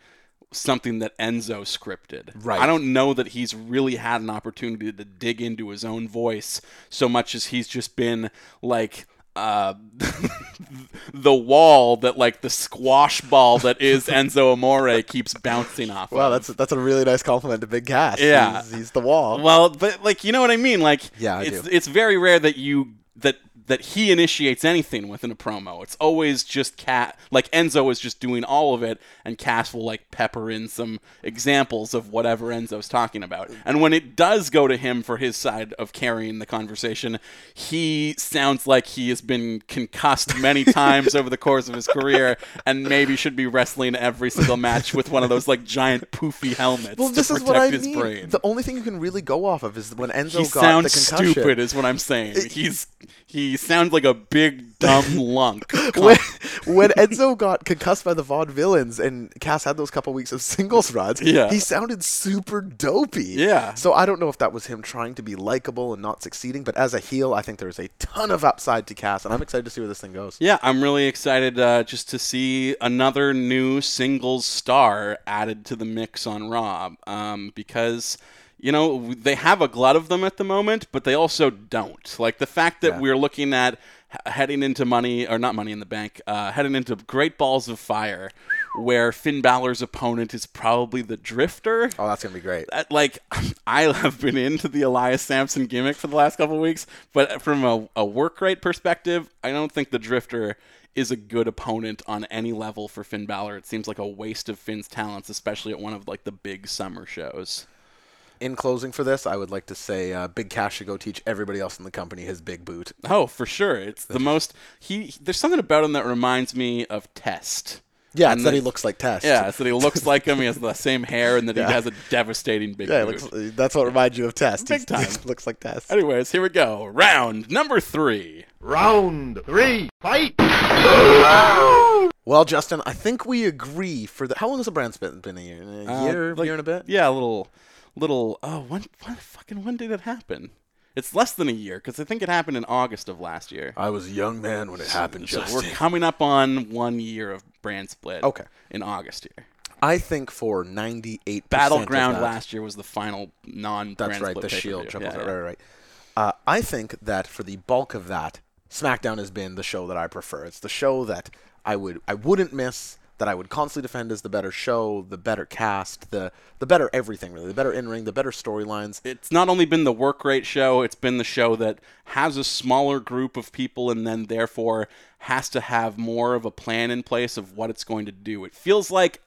[SPEAKER 3] something that Enzo scripted.
[SPEAKER 4] Right.
[SPEAKER 3] I don't know that he's really had an opportunity to dig into his own voice so much as he's just been like uh, the wall that like the squash ball that is Enzo Amore keeps bouncing off.
[SPEAKER 4] Wow,
[SPEAKER 3] of.
[SPEAKER 4] that's that's a really nice compliment to Big Cass.
[SPEAKER 3] Yeah.
[SPEAKER 4] he's, he's the wall.
[SPEAKER 3] well, but like you know what I mean. Like
[SPEAKER 4] Yeah, I
[SPEAKER 3] it's
[SPEAKER 4] do.
[SPEAKER 3] it's very rare that you that that he initiates anything within a promo. It's always just Cat, like Enzo is just doing all of it, and Cass will like pepper in some examples of whatever Enzo's talking about. And when it does go to him for his side of carrying the conversation, he sounds like he has been concussed many times over the course of his career, and maybe should be wrestling every single match with one of those like giant poofy helmets
[SPEAKER 4] Well,
[SPEAKER 3] to
[SPEAKER 4] this
[SPEAKER 3] protect
[SPEAKER 4] is what I
[SPEAKER 3] his
[SPEAKER 4] mean.
[SPEAKER 3] brain.
[SPEAKER 4] The only thing you can really go off of is when Enzo
[SPEAKER 3] he
[SPEAKER 4] got
[SPEAKER 3] sounds
[SPEAKER 4] the concussion.
[SPEAKER 3] stupid, is what I'm saying. He's he sounds like a big dumb lunk.
[SPEAKER 4] when, when Enzo got concussed by the vaudevillains and Cass had those couple weeks of singles runs,
[SPEAKER 3] Yeah.
[SPEAKER 4] he sounded super dopey.
[SPEAKER 3] Yeah.
[SPEAKER 4] So I don't know if that was him trying to be likable and not succeeding, but as a heel, I think there's a ton of upside to Cass, and I'm excited to see where this thing goes.
[SPEAKER 3] Yeah, I'm really excited uh, just to see another new singles star added to the mix on Raw um, because. You know, they have a glut of them at the moment, but they also don't. Like the fact that
[SPEAKER 4] Yeah.
[SPEAKER 3] we're looking at heading into money, or not money in the bank, uh, heading into Great Balls of Fire, where Finn Balor's opponent is probably the Drifter.
[SPEAKER 4] Oh, that's gonna be great.
[SPEAKER 3] that- like I have been into the Elias Samson gimmick for the last couple of weeks, but from a, a work rate perspective, I don't think the Drifter is a good opponent on any level for Finn Balor. It seems like a waste of Finn's talents, especially at one of like the big summer shows.
[SPEAKER 4] In closing for this, I would like to say uh, Big Cass should go teach everybody else in the company his big boot.
[SPEAKER 3] Oh, for sure, it's the most he. There's something about him that reminds me of Test.
[SPEAKER 4] Yeah,
[SPEAKER 3] And
[SPEAKER 4] it's that
[SPEAKER 3] the-
[SPEAKER 4] he looks like Test.
[SPEAKER 3] Yeah, it's that he looks like him. He has the same hair, and that
[SPEAKER 4] Yeah.
[SPEAKER 3] he has a devastating big
[SPEAKER 4] Yeah,
[SPEAKER 3] boot.
[SPEAKER 4] it looks, that's what reminds you of Test.
[SPEAKER 3] Big time.
[SPEAKER 4] He looks like Test.
[SPEAKER 3] Anyways, here we go. Round number three.
[SPEAKER 1] Round three, fight!
[SPEAKER 4] Well, Justin, I think we agree for the. How long has the brand been? been? A year, a
[SPEAKER 3] Uh,
[SPEAKER 4] year,
[SPEAKER 3] like-
[SPEAKER 4] year and a bit.
[SPEAKER 3] Yeah, a little, little. Oh, when, when fucking when did it happen? It's less than a year because I think it happened in August of last year.
[SPEAKER 4] I was a young man when it happened,
[SPEAKER 3] So
[SPEAKER 4] Justin.
[SPEAKER 3] we're coming up on one year of brand split.
[SPEAKER 4] Okay.
[SPEAKER 3] In August here.
[SPEAKER 4] I think for ninety-eight
[SPEAKER 3] Battleground last year was the final non.
[SPEAKER 4] That's right. The. Shield
[SPEAKER 3] Yeah, yeah.
[SPEAKER 4] Right, right, right. Uh, I think that for the bulk of that, SmackDown has been the show that I prefer. It's the show that I would I wouldn't miss. That I would constantly defend as the better show, the better cast, the the better everything really, the better in ring, the better storylines.
[SPEAKER 3] It's not only been the work rate show, it's been the show that has a smaller group of people and then therefore has to have more of a plan in place of what it's going to do. It feels like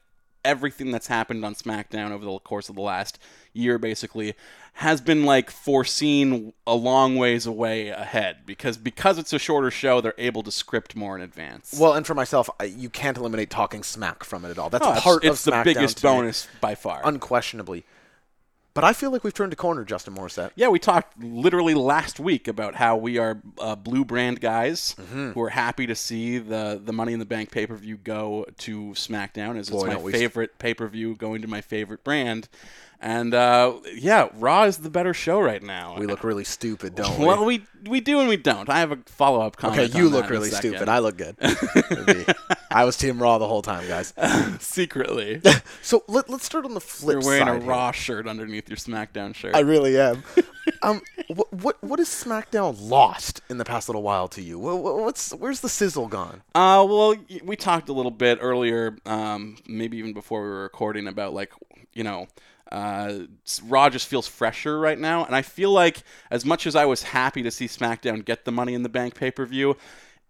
[SPEAKER 3] everything that's happened on SmackDown over the course of the last year basically has been like foreseen a long ways away ahead because because it's a shorter show they're able to script more in advance.
[SPEAKER 4] Well, and for myself, I, you can't eliminate talking smack from it at all. That's
[SPEAKER 3] Oh, it's-
[SPEAKER 4] part
[SPEAKER 3] it's,
[SPEAKER 4] of
[SPEAKER 3] the
[SPEAKER 4] SmackDown
[SPEAKER 3] biggest
[SPEAKER 4] to me,
[SPEAKER 3] bonus by far.
[SPEAKER 4] unquestionably. But I feel like we've turned a corner, Justin Morissette.
[SPEAKER 3] Yeah, we talked literally last week about how we are uh, blue brand guys
[SPEAKER 4] Mm-hmm.
[SPEAKER 3] who are happy to see the the Money in the Bank pay per view go to SmackDown as
[SPEAKER 4] Boy,
[SPEAKER 3] it's my favorite pay per view going to my favorite brand. And uh, yeah, Raw is the better show right now.
[SPEAKER 4] We look really stupid, don't we?
[SPEAKER 3] well, we we do and we don't. I have a follow up comment.
[SPEAKER 4] okay, you look really stupid. I look good. I was Team Raw the whole time, guys.
[SPEAKER 3] secretly.
[SPEAKER 4] So let, let's start on the flip
[SPEAKER 3] You're wearing a
[SPEAKER 4] side here.
[SPEAKER 3] Raw shirt underneath your SmackDown shirt.
[SPEAKER 4] I really am. um, what what what has SmackDown lost in the past little while to you? What, what's where's the sizzle gone?
[SPEAKER 3] Uh, well, we talked a little bit earlier, um, maybe even before we were recording, about like, you know, uh, Raw just feels fresher right now, and I feel like as much as I was happy to see SmackDown get the Money in the Bank pay per view,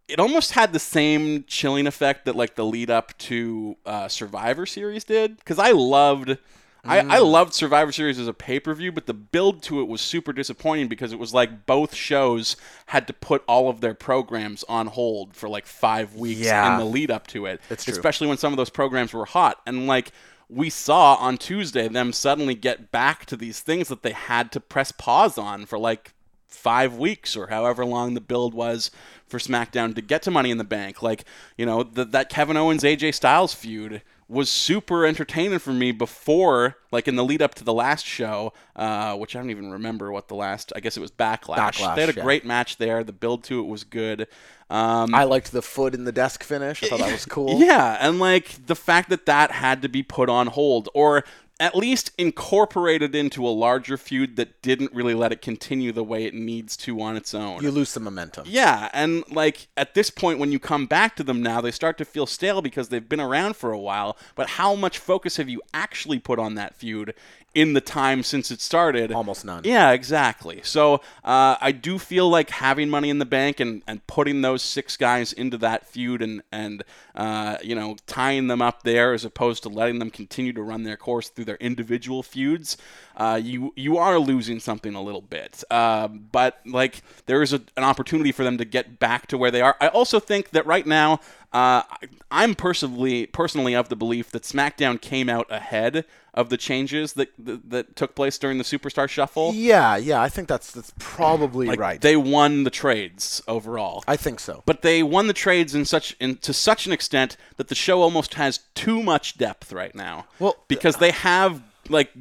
[SPEAKER 3] it almost had the same chilling effect that like the lead up to uh, Survivor Series did, because I loved. I, I loved Survivor Series as a pay per view, but the build to it was super disappointing because it was like both shows had to put all of their programs on hold for like five weeks
[SPEAKER 4] Yeah.
[SPEAKER 3] in the lead up to it.
[SPEAKER 4] That's true.
[SPEAKER 3] Especially when some of those programs were hot. And like we saw on Tuesday them suddenly get back to these things that they had to press pause on for like five weeks or however long the build was for SmackDown to get to Money in the Bank. Like, you know, the, that Kevin Owens AJ Styles feud was super entertaining for me before, like in the lead up to the last show, uh, which I don't even remember what the last, I guess it was Backlash.
[SPEAKER 4] Backlash,
[SPEAKER 3] they had a
[SPEAKER 4] yeah.
[SPEAKER 3] great match there. The build to it was good. Um,
[SPEAKER 4] I liked the foot in the desk finish. I thought that was cool.
[SPEAKER 3] yeah, and like the fact that that had to be put on hold or at least incorporated into a larger feud that didn't really let it continue the way it needs to on its own.
[SPEAKER 4] You lose some momentum.
[SPEAKER 3] Yeah, and like at this point, when you come back to them now, they start to feel stale because they've been around for a while. But how much focus have you actually put on that feud in the time since it started.
[SPEAKER 4] Almost none.
[SPEAKER 3] Yeah, exactly. So uh, I do feel like having Money in the Bank and, and putting those six guys into that feud and and uh, you know tying them up there as opposed to letting them continue to run their course through their individual feuds, uh, you you are losing something a little bit. Uh, but like there is a, an opportunity for them to get back to where they are. I also think that right now. Uh, I'm personally personally of the belief that SmackDown came out ahead of the changes that that, that took place during the Superstar Shuffle.
[SPEAKER 4] Yeah, yeah, I think that's that's probably
[SPEAKER 3] Like,
[SPEAKER 4] right.
[SPEAKER 3] They won the trades overall.
[SPEAKER 4] I think so.
[SPEAKER 3] but they won the trades in such in, to such an extent that the show almost has too much depth right now.
[SPEAKER 4] Well,
[SPEAKER 3] because they have like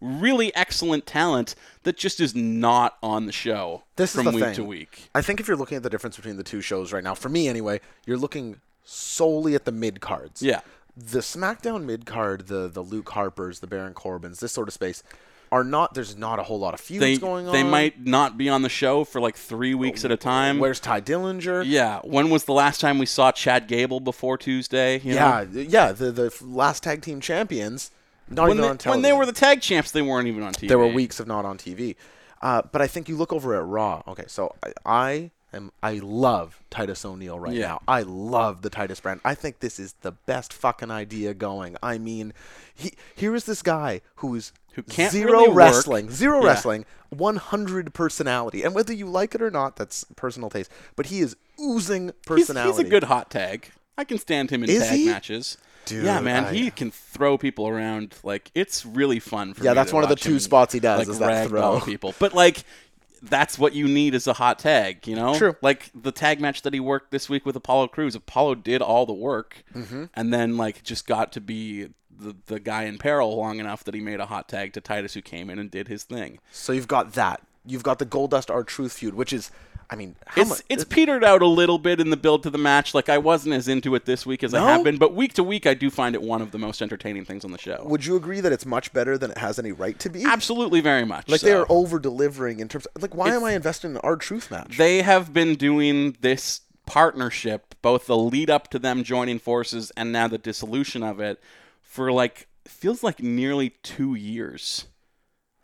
[SPEAKER 3] really excellent talent that just is not on the show
[SPEAKER 4] This
[SPEAKER 3] from
[SPEAKER 4] is the
[SPEAKER 3] week
[SPEAKER 4] thing.
[SPEAKER 3] to week.
[SPEAKER 4] I think if you're looking at the difference between the two shows right now, for me anyway, you're looking solely at the mid cards.
[SPEAKER 3] Yeah.
[SPEAKER 4] The SmackDown mid card, the the Luke Harpers, the Baron Corbins, this sort of space, are not. There's not a whole lot of feuds
[SPEAKER 3] They
[SPEAKER 4] going on.
[SPEAKER 3] they might not be on the show for like three weeks at a time.
[SPEAKER 4] Where's Tye Dillinger?
[SPEAKER 3] yeah, when was the last time we saw Chad Gable before Tuesday? you know?
[SPEAKER 4] yeah, yeah. The the last tag team champions, not
[SPEAKER 3] When
[SPEAKER 4] even
[SPEAKER 3] they,
[SPEAKER 4] on
[SPEAKER 3] when they were the tag champs, they weren't even on TV.
[SPEAKER 4] there were weeks of not on TV. Uh, but I think you look over at Raw. Okay, so I, I am I love Titus O'Neil right
[SPEAKER 3] Yeah.
[SPEAKER 4] now. I love the Titus brand. I think this is the best fucking idea going. I mean, he here is this guy who is
[SPEAKER 3] Who can't
[SPEAKER 4] zero
[SPEAKER 3] really work.
[SPEAKER 4] wrestling, zero
[SPEAKER 3] Yeah.
[SPEAKER 4] wrestling, 100 personality, and whether you like it or not, that's personal taste. But he is oozing personality.
[SPEAKER 3] he's a good hot tag. I can stand him in
[SPEAKER 4] Is
[SPEAKER 3] tag
[SPEAKER 4] he?
[SPEAKER 3] matches.
[SPEAKER 4] Dude,
[SPEAKER 3] yeah, man,
[SPEAKER 4] I-
[SPEAKER 3] he can throw people around. Like it's really fun for
[SPEAKER 4] Yeah, that's one of the two spots he does,
[SPEAKER 3] Like
[SPEAKER 4] is that throw.
[SPEAKER 3] people, but like that's what you need is a hot tag. You know,
[SPEAKER 4] True.
[SPEAKER 3] Like the tag match that he worked this week with Apollo Crews. Apollo did all the work,
[SPEAKER 4] Mm-hmm.
[SPEAKER 3] and then like just got to be the the guy in peril long enough that he made a hot tag to Titus, who came in and did his thing.
[SPEAKER 4] So you've got that. You've got the Goldust R Truth feud, which is, I mean, how
[SPEAKER 3] It's
[SPEAKER 4] much?
[SPEAKER 3] it's uh, petered out a little bit in the build to the match. Like I wasn't as into it this week as I have been, but week to week I do find it one of the most entertaining things on the show.
[SPEAKER 4] Would you agree that it's much better than it has any right to be?
[SPEAKER 3] Absolutely, very much.
[SPEAKER 4] Like
[SPEAKER 3] so.
[SPEAKER 4] they are over delivering in terms. like, why am I investing in R Truth match?
[SPEAKER 3] They have been doing this partnership, both the lead up to them joining forces and now the dissolution of it, for like feels like nearly two years.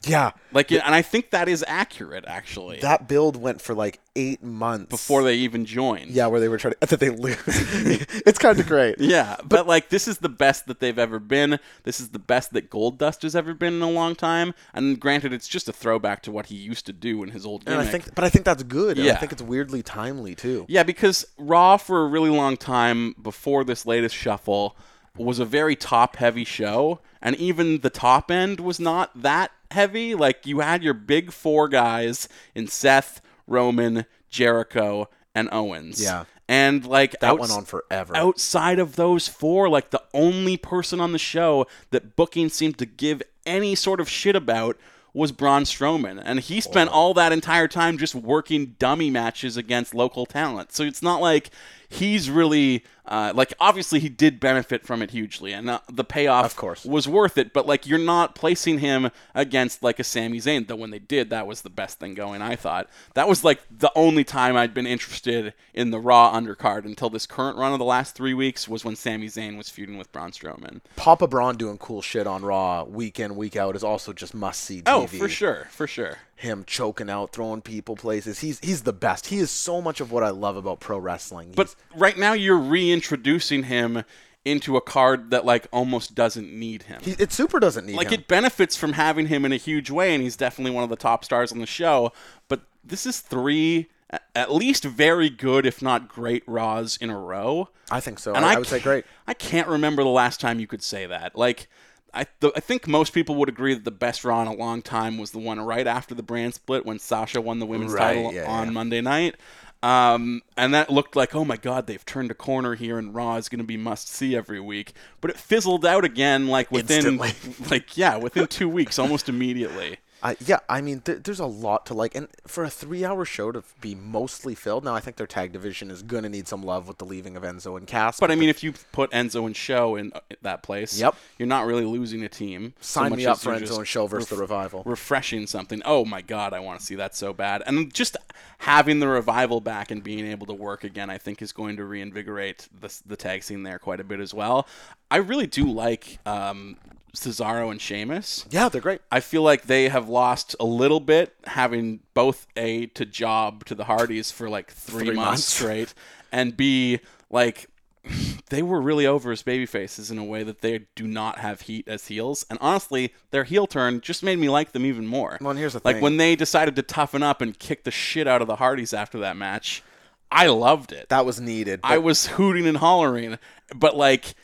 [SPEAKER 4] Yeah,
[SPEAKER 3] Like, and I think that is accurate actually.
[SPEAKER 4] that build went for like eight months
[SPEAKER 3] before they even joined.
[SPEAKER 4] Yeah, where they were trying to that they lose. it's kind of great.
[SPEAKER 3] Yeah, but, like this is the best that they've ever been. This is the best that Goldust has ever been in a long time. And granted, it's just a throwback to what he used to do in his old
[SPEAKER 4] And. I think, but I think that's good. and I think it's weirdly timely too.
[SPEAKER 3] Yeah, because Raw for a really long time before this latest shuffle was a very top heavy show, and even the top end was not that heavy. Like you had your big four guys in Seth, Roman, Jericho, and Owens.
[SPEAKER 4] Yeah.
[SPEAKER 3] And like
[SPEAKER 4] That
[SPEAKER 3] outs-
[SPEAKER 4] went on forever.
[SPEAKER 3] Outside of those four, like the only person on the show that booking seemed to give any sort of shit about was Braun Strowman, and he spent oh. all that entire time just working dummy matches against local talent. So it's not like he's really uh, like obviously he did benefit from it hugely, and uh, the payoff
[SPEAKER 4] Of course.
[SPEAKER 3] was worth it. But like you're not placing him against like a Sami Zayn, though. When they did, that was the best thing going. I thought that was like the only time I'd been interested in the Raw undercard until this current run of the last three weeks was when Sami Zayn was feuding with Braun Strowman.
[SPEAKER 4] Papa Braun doing cool shit on Raw week in week out is also just must see TV.
[SPEAKER 3] Oh, for sure, for sure.
[SPEAKER 4] Him choking out, throwing people places. He's he's the best. He is so much of what I love about pro wrestling.
[SPEAKER 3] But right now you're reintroducing him into a card that like almost doesn't need him.
[SPEAKER 4] he, it super doesn't need
[SPEAKER 3] like
[SPEAKER 4] him.
[SPEAKER 3] it benefits from having him in a huge way and he's definitely one of the top stars on the show but this is three at least very good if not great raws in a row
[SPEAKER 4] I think so.
[SPEAKER 3] and
[SPEAKER 4] I,
[SPEAKER 3] I
[SPEAKER 4] would say great.
[SPEAKER 3] i can't remember the last time you could say that like I, th- I think most people would agree that the best Raw in a long time was the one right after the brand split when Sasha won the women's
[SPEAKER 4] Right,
[SPEAKER 3] title
[SPEAKER 4] yeah,
[SPEAKER 3] on
[SPEAKER 4] yeah.
[SPEAKER 3] Monday night. Um, and that looked like, oh my God, they've turned a corner here, and Raw is going to be must see every week. But it fizzled out again, like within,
[SPEAKER 4] Instantly.
[SPEAKER 3] like yeah, within two weeks, almost immediately.
[SPEAKER 4] I, yeah, I mean, th- there's a lot to like, and for a three-hour show to be mostly filled, now I think their tag division is gonna need some love with the leaving of Enzo and Cass.
[SPEAKER 3] But I mean, if you put Enzo and Show in uh, that place,
[SPEAKER 4] Yep.
[SPEAKER 3] you're not really losing a team. so
[SPEAKER 4] sign
[SPEAKER 3] much
[SPEAKER 4] me up for Enzo and Show versus
[SPEAKER 3] ref-
[SPEAKER 4] the Revival.
[SPEAKER 3] refreshing something. Oh my god, I want to see that so bad. And just having the revival back and being able to work again, I think is going to reinvigorate the the tag scene there quite a bit as well. I really do like um, Cesaro and Sheamus.
[SPEAKER 4] Yeah, they're great.
[SPEAKER 3] I feel like they have lost a little bit having both A to job to the Hardys for like three,
[SPEAKER 4] Three
[SPEAKER 3] months,
[SPEAKER 4] months.
[SPEAKER 3] straight, and B like they were really over as baby faces in a way that they do not have heat as heels. And honestly, their heel turn just made me like them even more.
[SPEAKER 4] Well, and here's the
[SPEAKER 3] like
[SPEAKER 4] thing.
[SPEAKER 3] when they decided to toughen up and kick the shit out of the Hardys after that match, I loved it.
[SPEAKER 4] That was needed.
[SPEAKER 3] I was hooting and hollering, but like,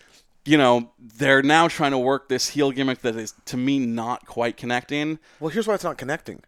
[SPEAKER 3] you know, they're now trying to work this heel gimmick that is to me not quite connecting.
[SPEAKER 4] well, here's why it's not connecting.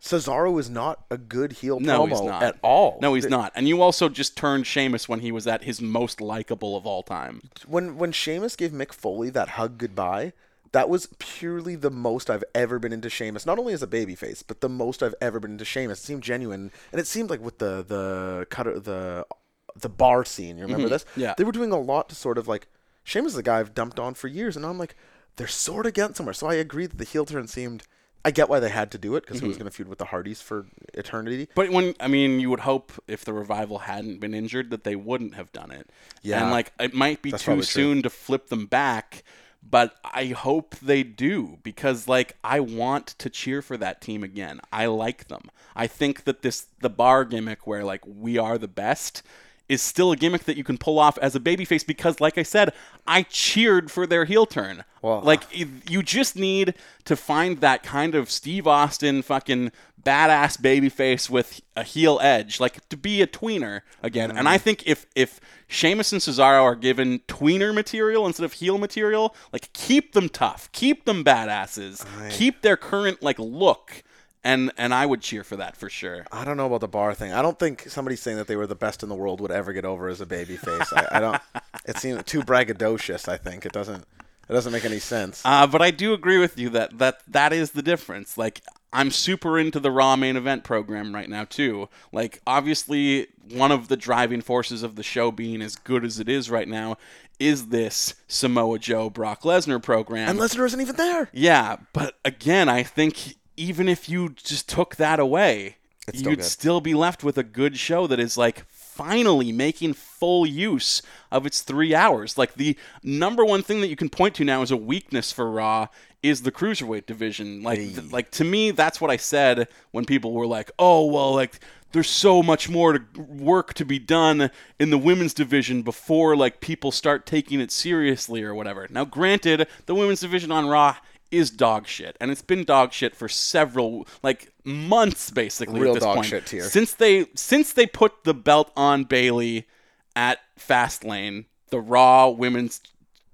[SPEAKER 4] Cesaro is not a good heel
[SPEAKER 3] No,
[SPEAKER 4] promo
[SPEAKER 3] he's not
[SPEAKER 4] at all.
[SPEAKER 3] No, he's not. And you also just turned Sheamus when he was at his most likable of all time.
[SPEAKER 4] when when Sheamus gave Mick Foley that hug goodbye, that was purely the most I've ever been into Sheamus. Not only as a babyface, but the most I've ever been into Sheamus. It seemed genuine, and it seemed like with the the cutter the the bar scene. You remember this?
[SPEAKER 3] Mm-hmm. Yeah.
[SPEAKER 4] they were doing a lot to sort of like Sheamus is a guy I've dumped on for years, and I'm like they're sort of getting somewhere. So I agree that the heel turn seemed. I get why they had to do it because
[SPEAKER 3] Mm-hmm.
[SPEAKER 4] he was going to feud with the Hardys for eternity.
[SPEAKER 3] But when I mean, you would hope if the revival hadn't been injured that they wouldn't have done it.
[SPEAKER 4] Yeah.
[SPEAKER 3] and like it might be
[SPEAKER 4] That's
[SPEAKER 3] too
[SPEAKER 4] probably true.
[SPEAKER 3] soon to flip them back. But I hope they do because like I want to cheer for that team again. I like them. I think that this the bar gimmick where like we are the best is still a gimmick that you can pull off as a babyface because like I said, I cheered for their heel turn.
[SPEAKER 4] Well,
[SPEAKER 3] like you just need to find that kind of Steve Austin fucking badass babyface with a heel edge, like to be a tweener again. And
[SPEAKER 4] Mm.
[SPEAKER 3] I think if if Sheamus and Cesaro are given tweener material instead of heel material, like keep them tough, keep them badasses, keep their current like look. And, and I would cheer for that for sure.
[SPEAKER 4] I don't know about the bar thing. I don't think somebody saying that they were the best in the world would ever get over as a babyface. I, I don't. It seems too braggadocious. I think it doesn't. It doesn't make any sense.
[SPEAKER 3] Uh, but I do agree with you that, that that is the difference. Like, I'm super into the Raw main event program right now, too. Like, obviously, one of the driving forces of the show being as good as it is right now is this Samoa Joe Brock Lesnar program.
[SPEAKER 4] and Lesnar isn't even there.
[SPEAKER 3] Yeah, but again, I think even if you just took that away,
[SPEAKER 4] It's still
[SPEAKER 3] you'd
[SPEAKER 4] good.
[SPEAKER 3] still be left with a good show that is like finally making full use of its three hours. Like the number one thing that you can point to now as a weakness for Raw is the cruiserweight division. Like, th- like to me, that's what I said when people were like, "Oh, well, like." There's so much more to work to be done in the women's division before like people start taking it seriously or whatever. Now, granted, the women's division on Raw is dog shit, and it's been dog shit for several like months basically.
[SPEAKER 4] Real
[SPEAKER 3] at this
[SPEAKER 4] dog
[SPEAKER 3] point.
[SPEAKER 4] shit tier.
[SPEAKER 3] Since they since they put the belt on Bayley at Fastlane, the Raw women's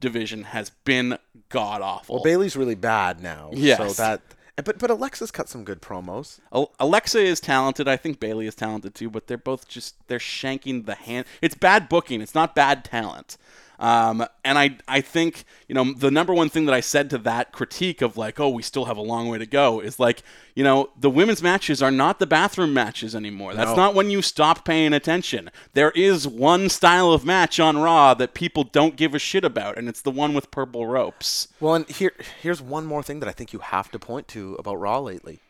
[SPEAKER 3] division has been god awful.
[SPEAKER 4] Well, Bayley's really bad now.
[SPEAKER 3] Yes.
[SPEAKER 4] So that. But but Alexa's cut some good promos.
[SPEAKER 3] Alexa is talented. I think Bayley is talented too, but they're both just they're shanking the hand. It's bad booking. It's not bad talent. Um, and I I think you know the number one thing that I said to that critique of like oh we still have a long way to go is like you know the women's matches are not the bathroom matches anymore. That's
[SPEAKER 4] No.
[SPEAKER 3] not when you stop paying attention. There is one style of match on Raw that people don't give a shit about, and it's the one with purple ropes.
[SPEAKER 4] Well, and here here's one more thing that I think you have to point to about Raw lately.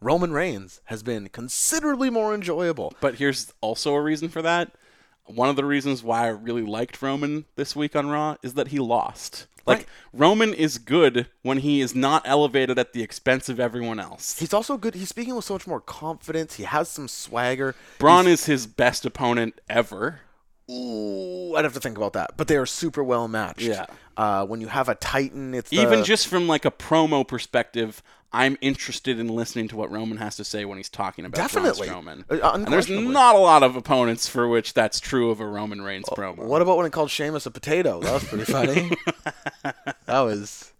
[SPEAKER 4] Roman Reigns has been considerably more enjoyable.
[SPEAKER 3] But here's also a reason for that. One of the reasons why I really liked Roman this week on Raw is that he lost. Like
[SPEAKER 4] Right.
[SPEAKER 3] Roman is good when he is not elevated at the expense of everyone else.
[SPEAKER 4] He's also good. He's speaking with so much more confidence. He has some swagger.
[SPEAKER 3] Braun is his best opponent ever.
[SPEAKER 4] Ooh, I'd have to think about that. But they are super well matched.
[SPEAKER 3] Yeah.
[SPEAKER 4] Uh, when you have a Titan, it's the-
[SPEAKER 3] Even just from like a promo perspective, I'm interested in listening to what Roman has to say when he's talking about
[SPEAKER 4] Definitely.
[SPEAKER 3] Braun Strowman.
[SPEAKER 4] Uh,
[SPEAKER 3] and there's not a lot of opponents for which that's true of a Roman Reigns promo.
[SPEAKER 4] What about when he called Sheamus a potato? That was pretty funny. that was.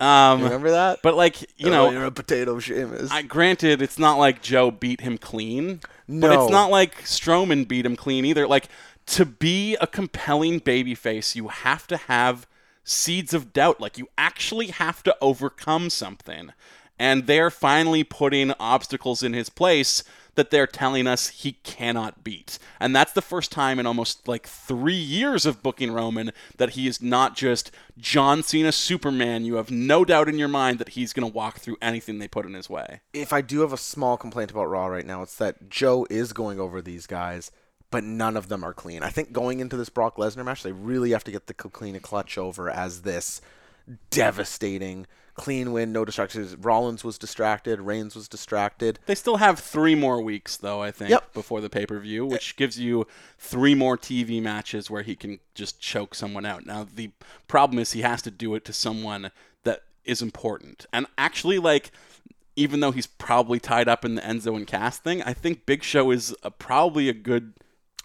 [SPEAKER 3] Um,
[SPEAKER 4] remember that?
[SPEAKER 3] but like you
[SPEAKER 4] Oh,
[SPEAKER 3] know,
[SPEAKER 4] you're a potato, Sheamus.
[SPEAKER 3] I granted it's not like Joe beat him clean,
[SPEAKER 4] no.
[SPEAKER 3] but it's not like Strowman beat him clean either. Like to be a compelling babyface, you have to have seeds of doubt. Like you actually have to overcome something. And they're finally putting obstacles in his place that they're telling us he cannot beat. And that's the first time in almost like three years of booking Roman that he is not just John Cena Superman. You have no doubt in your mind that he's going to walk through anything they put in his way.
[SPEAKER 4] if I do have a small complaint about Raw right now, it's that Joe is going over these guys, but none of them are clean. I think going into this Brock Lesnar match, they really have to get the clean clutch over as this devastating. Clean win, no distractions. Rollins was distracted. Reigns was distracted.
[SPEAKER 3] They still have three more weeks, though, I think,
[SPEAKER 4] Yep.
[SPEAKER 3] before the pay per view, which gives you three more TV matches where he can just choke someone out. Now, the problem is he has to do it to someone that is important. And actually, like, even though he's probably tied up in the Enzo and Cass thing, I think Big Show is a, probably a good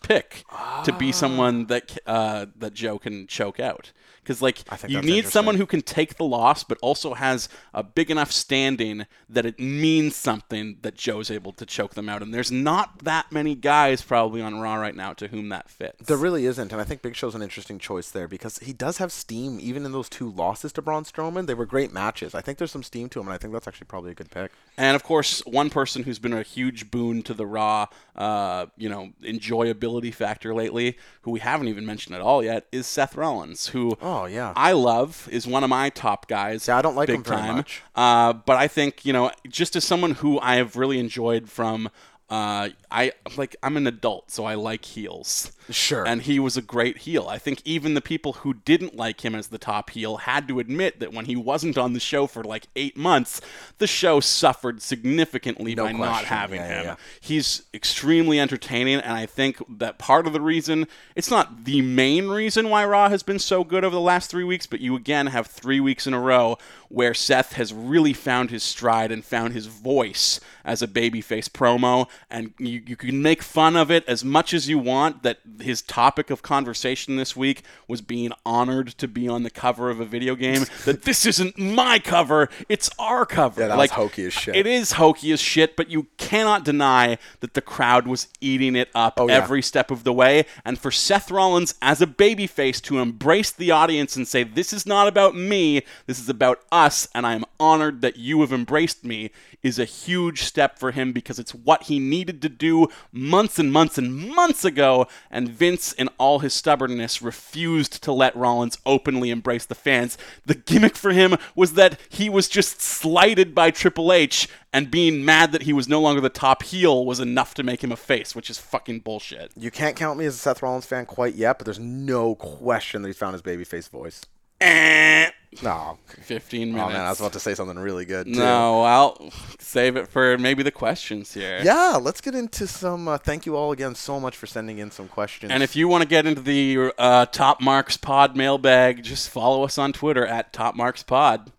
[SPEAKER 3] pick to be someone that uh, that Joe can choke out. Because like you need someone who can take the loss, but also has a big enough standing that it means something that Joe's able to choke them out. And there's not that many guys probably on Raw right now to whom that fits.
[SPEAKER 4] There really isn't, and I think Big Show's an interesting choice there because he does have steam. Even in those two losses to Braun Strowman, they were great matches. I think there's some steam to him, and I think that's actually probably a good pick.
[SPEAKER 3] And of course, one person who's been a huge boon to the Raw, uh, you know, enjoyability factor lately, who we haven't even mentioned at all yet, is Seth Rollins, who
[SPEAKER 4] Oh, yeah.
[SPEAKER 3] I love, is one of my top guys.
[SPEAKER 4] Yeah, I don't like
[SPEAKER 3] big
[SPEAKER 4] him very
[SPEAKER 3] time.
[SPEAKER 4] much.
[SPEAKER 3] Uh, but I think you know, just as someone who I have really enjoyed from. Uh, I like I'm an adult, so I like heels.
[SPEAKER 4] Sure.
[SPEAKER 3] And he was a great heel. I think even the people who didn't like him as the top heel had to admit that when he wasn't on the show for like eight months, the show suffered significantly
[SPEAKER 4] No
[SPEAKER 3] by not having
[SPEAKER 4] Yeah, yeah,
[SPEAKER 3] him.
[SPEAKER 4] yeah.
[SPEAKER 3] He's extremely entertaining, and I think that part of the reason, it's not the main reason why Raw has been so good over the last three weeks, but you again have three weeks in a row where Seth has really found his stride and found his voice as a babyface promo, and you, you can make fun of it as much as you want that his topic of conversation this week was being honored to be on the cover of a video game, that this isn't my cover, it's our cover.
[SPEAKER 4] Yeah, that was
[SPEAKER 3] like
[SPEAKER 4] hokey as shit.
[SPEAKER 3] It is hokey as shit, but you cannot deny that the crowd was eating it up
[SPEAKER 4] Oh, yeah.
[SPEAKER 3] every step of the way. And for Seth Rollins as a babyface to embrace the audience and say, This is not about me, this is about us, and I am honored that you have embraced me, is a huge step for him because it's what he needed to do months and months and months ago. And Vince, in all his stubbornness, refused to let Rollins openly embrace the fans. The gimmick for him was that he was just slighted by Triple H, and being mad that he was no longer the top heel was enough to make him a face, which is fucking bullshit.
[SPEAKER 4] You can't count me as a Seth Rollins fan quite yet, but there's no question that he's found his babyface voice.
[SPEAKER 3] Eh,
[SPEAKER 4] No.
[SPEAKER 3] 15 minutes.
[SPEAKER 4] Oh man, I was about to say something really good. Too.
[SPEAKER 3] No, I'll save it for maybe the questions here.
[SPEAKER 4] Yeah, let's get into some. Uh, thank you all again so much for sending in some questions.
[SPEAKER 3] And if you want to get into the uh, Top Marks Pod mailbag, just follow us on Twitter at Top Marks Pod.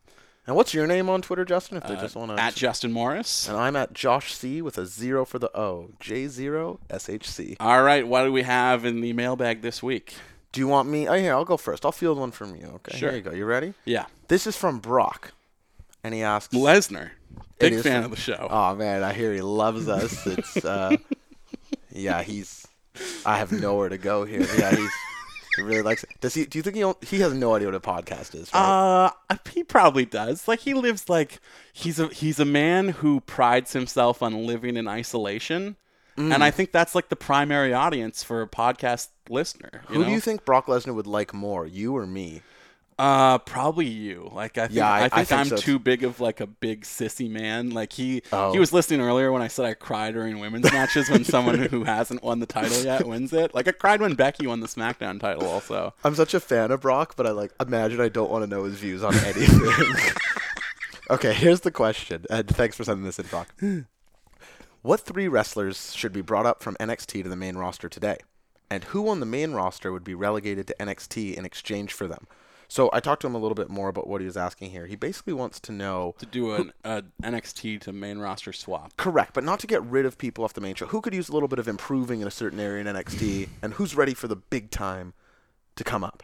[SPEAKER 4] and what's your name on Twitter, Justin? If they just want to.
[SPEAKER 3] Uh, At Justin Morris.
[SPEAKER 4] and I'm at Josh C with a zero for the O. J zero S H C.
[SPEAKER 3] All right, what do we have in the mailbag this week?
[SPEAKER 4] Do you want me? Oh, here, I'll go first. I'll field one from you. Okay.
[SPEAKER 3] Sure.
[SPEAKER 4] Here you go. You ready?
[SPEAKER 3] Yeah.
[SPEAKER 4] This is from Brock, and he asks.
[SPEAKER 3] Lesnar. Big fan
[SPEAKER 4] from-
[SPEAKER 3] of the show.
[SPEAKER 4] Oh man, I hear he loves us. It's uh, yeah, he's. I have nowhere to go here. Yeah, he's. He really likes it. Does he? Do you think he? He has no idea what a podcast is. Right?
[SPEAKER 3] Uh, he probably does. Like he lives like he's a he's a man who prides himself on living in isolation,
[SPEAKER 4] Mm.
[SPEAKER 3] and I think that's like the primary audience for a podcast listener.
[SPEAKER 4] Who
[SPEAKER 3] know?
[SPEAKER 4] do you think Brock Lesnar would like more, you or me?
[SPEAKER 3] Uh, probably you. Like I think
[SPEAKER 4] Yeah, I-
[SPEAKER 3] I,
[SPEAKER 4] I
[SPEAKER 3] think
[SPEAKER 4] think
[SPEAKER 3] I'm
[SPEAKER 4] so,
[SPEAKER 3] too big of like a big sissy man. Like he
[SPEAKER 4] Oh.
[SPEAKER 3] he was listening earlier when I said I cry during women's matches when someone who hasn't won the title yet wins it. Like I cried when Becky won the SmackDown title also.
[SPEAKER 4] I'm such a fan of Brock, but I like imagine I don't want to know his views on anything. okay, here's the question, and thanks for sending this in, Brock. What three wrestlers should be brought up from NXT to the main roster today? And who on the main roster would be relegated to NXT in exchange for them? So I talked to him a little bit more about what he was asking here. He basically wants to know
[SPEAKER 3] To do an a NXT to main roster swap.
[SPEAKER 4] correct, but not to get rid of people off the main show. Who could use a little bit of improving in a certain area in NXT, and who's ready for the big time to come up?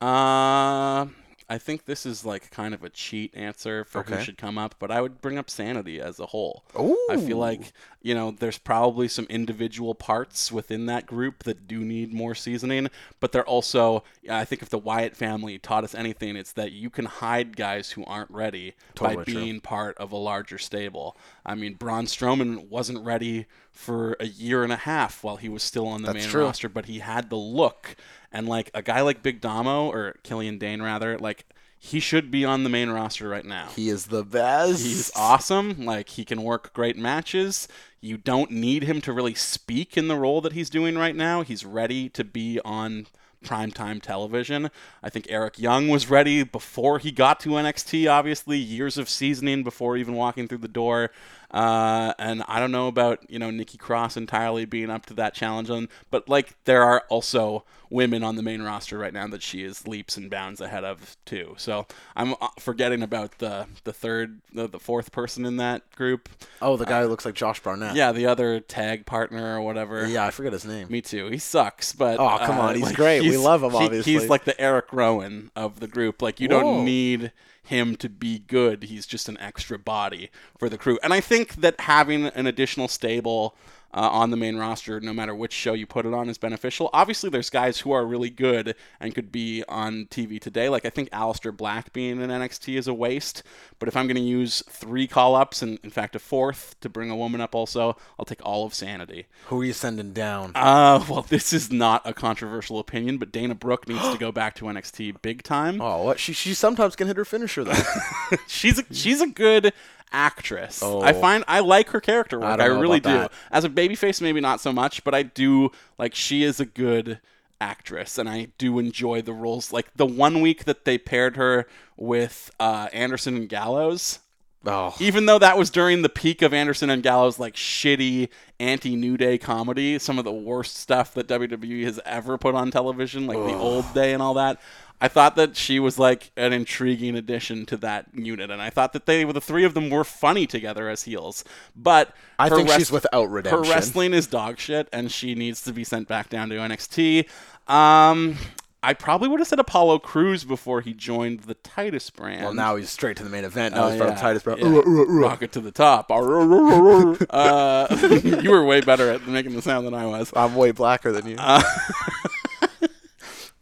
[SPEAKER 3] Uh, I think this is like kind of a cheat answer for who should come up, but I would bring up Sanity as a whole. I feel like, you know, there's probably some individual parts within that group that do need more seasoning, but they're also, I think if the Wyatt family taught us anything, it's that you can hide guys who aren't ready by
[SPEAKER 4] Totally true.
[SPEAKER 3] being part of a larger stable. I mean, Braun Strowman wasn't ready for a year and a half while he was still on the
[SPEAKER 4] That's
[SPEAKER 3] main
[SPEAKER 4] true.
[SPEAKER 3] roster, but he had the look. And like a guy like Big Damo or Killian Dain rather, like he should be on the main roster right now.
[SPEAKER 4] He is the best.
[SPEAKER 3] He's awesome. Like he can work great matches. You don't need him to really speak in the role that he's doing right now. He's ready to be on primetime television. I think Eric Young was ready before he got to NXT, obviously, years of seasoning before even walking through the door. Uh, and I don't know about you know Nikki Cross entirely being up to that challenge, on, but like there are also women on the main roster right now that she is leaps and bounds ahead of too. So I'm uh, forgetting about the the third, the, the fourth person in that group.
[SPEAKER 4] Oh, the guy who looks like Josh Barnett.
[SPEAKER 3] Yeah, the other tag partner or whatever.
[SPEAKER 4] Yeah, I forget his name.
[SPEAKER 3] Me too. He sucks, but
[SPEAKER 4] Oh, come
[SPEAKER 3] uh,
[SPEAKER 4] on, he's
[SPEAKER 3] like,
[SPEAKER 4] great. We love him,
[SPEAKER 3] he-
[SPEAKER 4] obviously.
[SPEAKER 3] he's like the Eric Rowan of the group. Like you
[SPEAKER 4] Whoa.
[SPEAKER 3] don't need him to be good. He's just an extra body for the crew. And I think that having an additional stable uh, on the main roster, no matter which show you put it on, is beneficial. Obviously, there's guys who are really good and could be on TV today. Like I think Aleister Black being in NXT is a waste. But if I'm going to use three call ups and in fact a fourth to bring a woman up, also, I'll take all of Sanity.
[SPEAKER 4] Who are you sending down?
[SPEAKER 3] Uh, well, this is not a controversial opinion, but Dana Brooke needs to go back to NXT big time.
[SPEAKER 4] oh, what? She she sometimes can hit her finisher though.
[SPEAKER 3] she's a, she's a good actress.
[SPEAKER 4] Oh.
[SPEAKER 3] I find I like her character work.
[SPEAKER 4] I
[SPEAKER 3] I, really do.
[SPEAKER 4] that.
[SPEAKER 3] As a babyface, maybe not so much, but I do like she is a good actress, and I do enjoy the roles. Like the one week that they paired her with uh, Anderson and Gallows.
[SPEAKER 4] oh,
[SPEAKER 3] Even though that was during the peak of Anderson and Gallows, like shitty anti New Day comedy, some of the worst stuff that WWE has ever put on television, like the old day and all that. I thought that she was like an intriguing addition to that unit, and I thought that they, the three of them, were funny together as heels. But
[SPEAKER 4] I think she's without redemption.
[SPEAKER 3] Her wrestling is dog shit, and she needs to be sent back down to NXT. Um, I probably would have said Apollo Crews before he joined the Titus brand.
[SPEAKER 4] well now he's straight to the main event. Now
[SPEAKER 3] Oh,
[SPEAKER 4] he's from
[SPEAKER 3] yeah.
[SPEAKER 4] Titus, bro.
[SPEAKER 3] Yeah. Rocket to the top. uh, you were way better at making the sound than I was.
[SPEAKER 4] I'm way blacker than you.
[SPEAKER 3] Uh,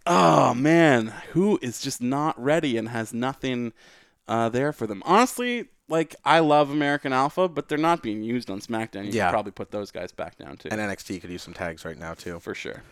[SPEAKER 3] Oh man, who is just not ready and has nothing uh, there for them? Honestly, like I love American Alpha, but they're not being used on SmackDown. You
[SPEAKER 4] Yeah.
[SPEAKER 3] should probably put those guys back down too,
[SPEAKER 4] and NXT could use some tags right now too.
[SPEAKER 3] for sure.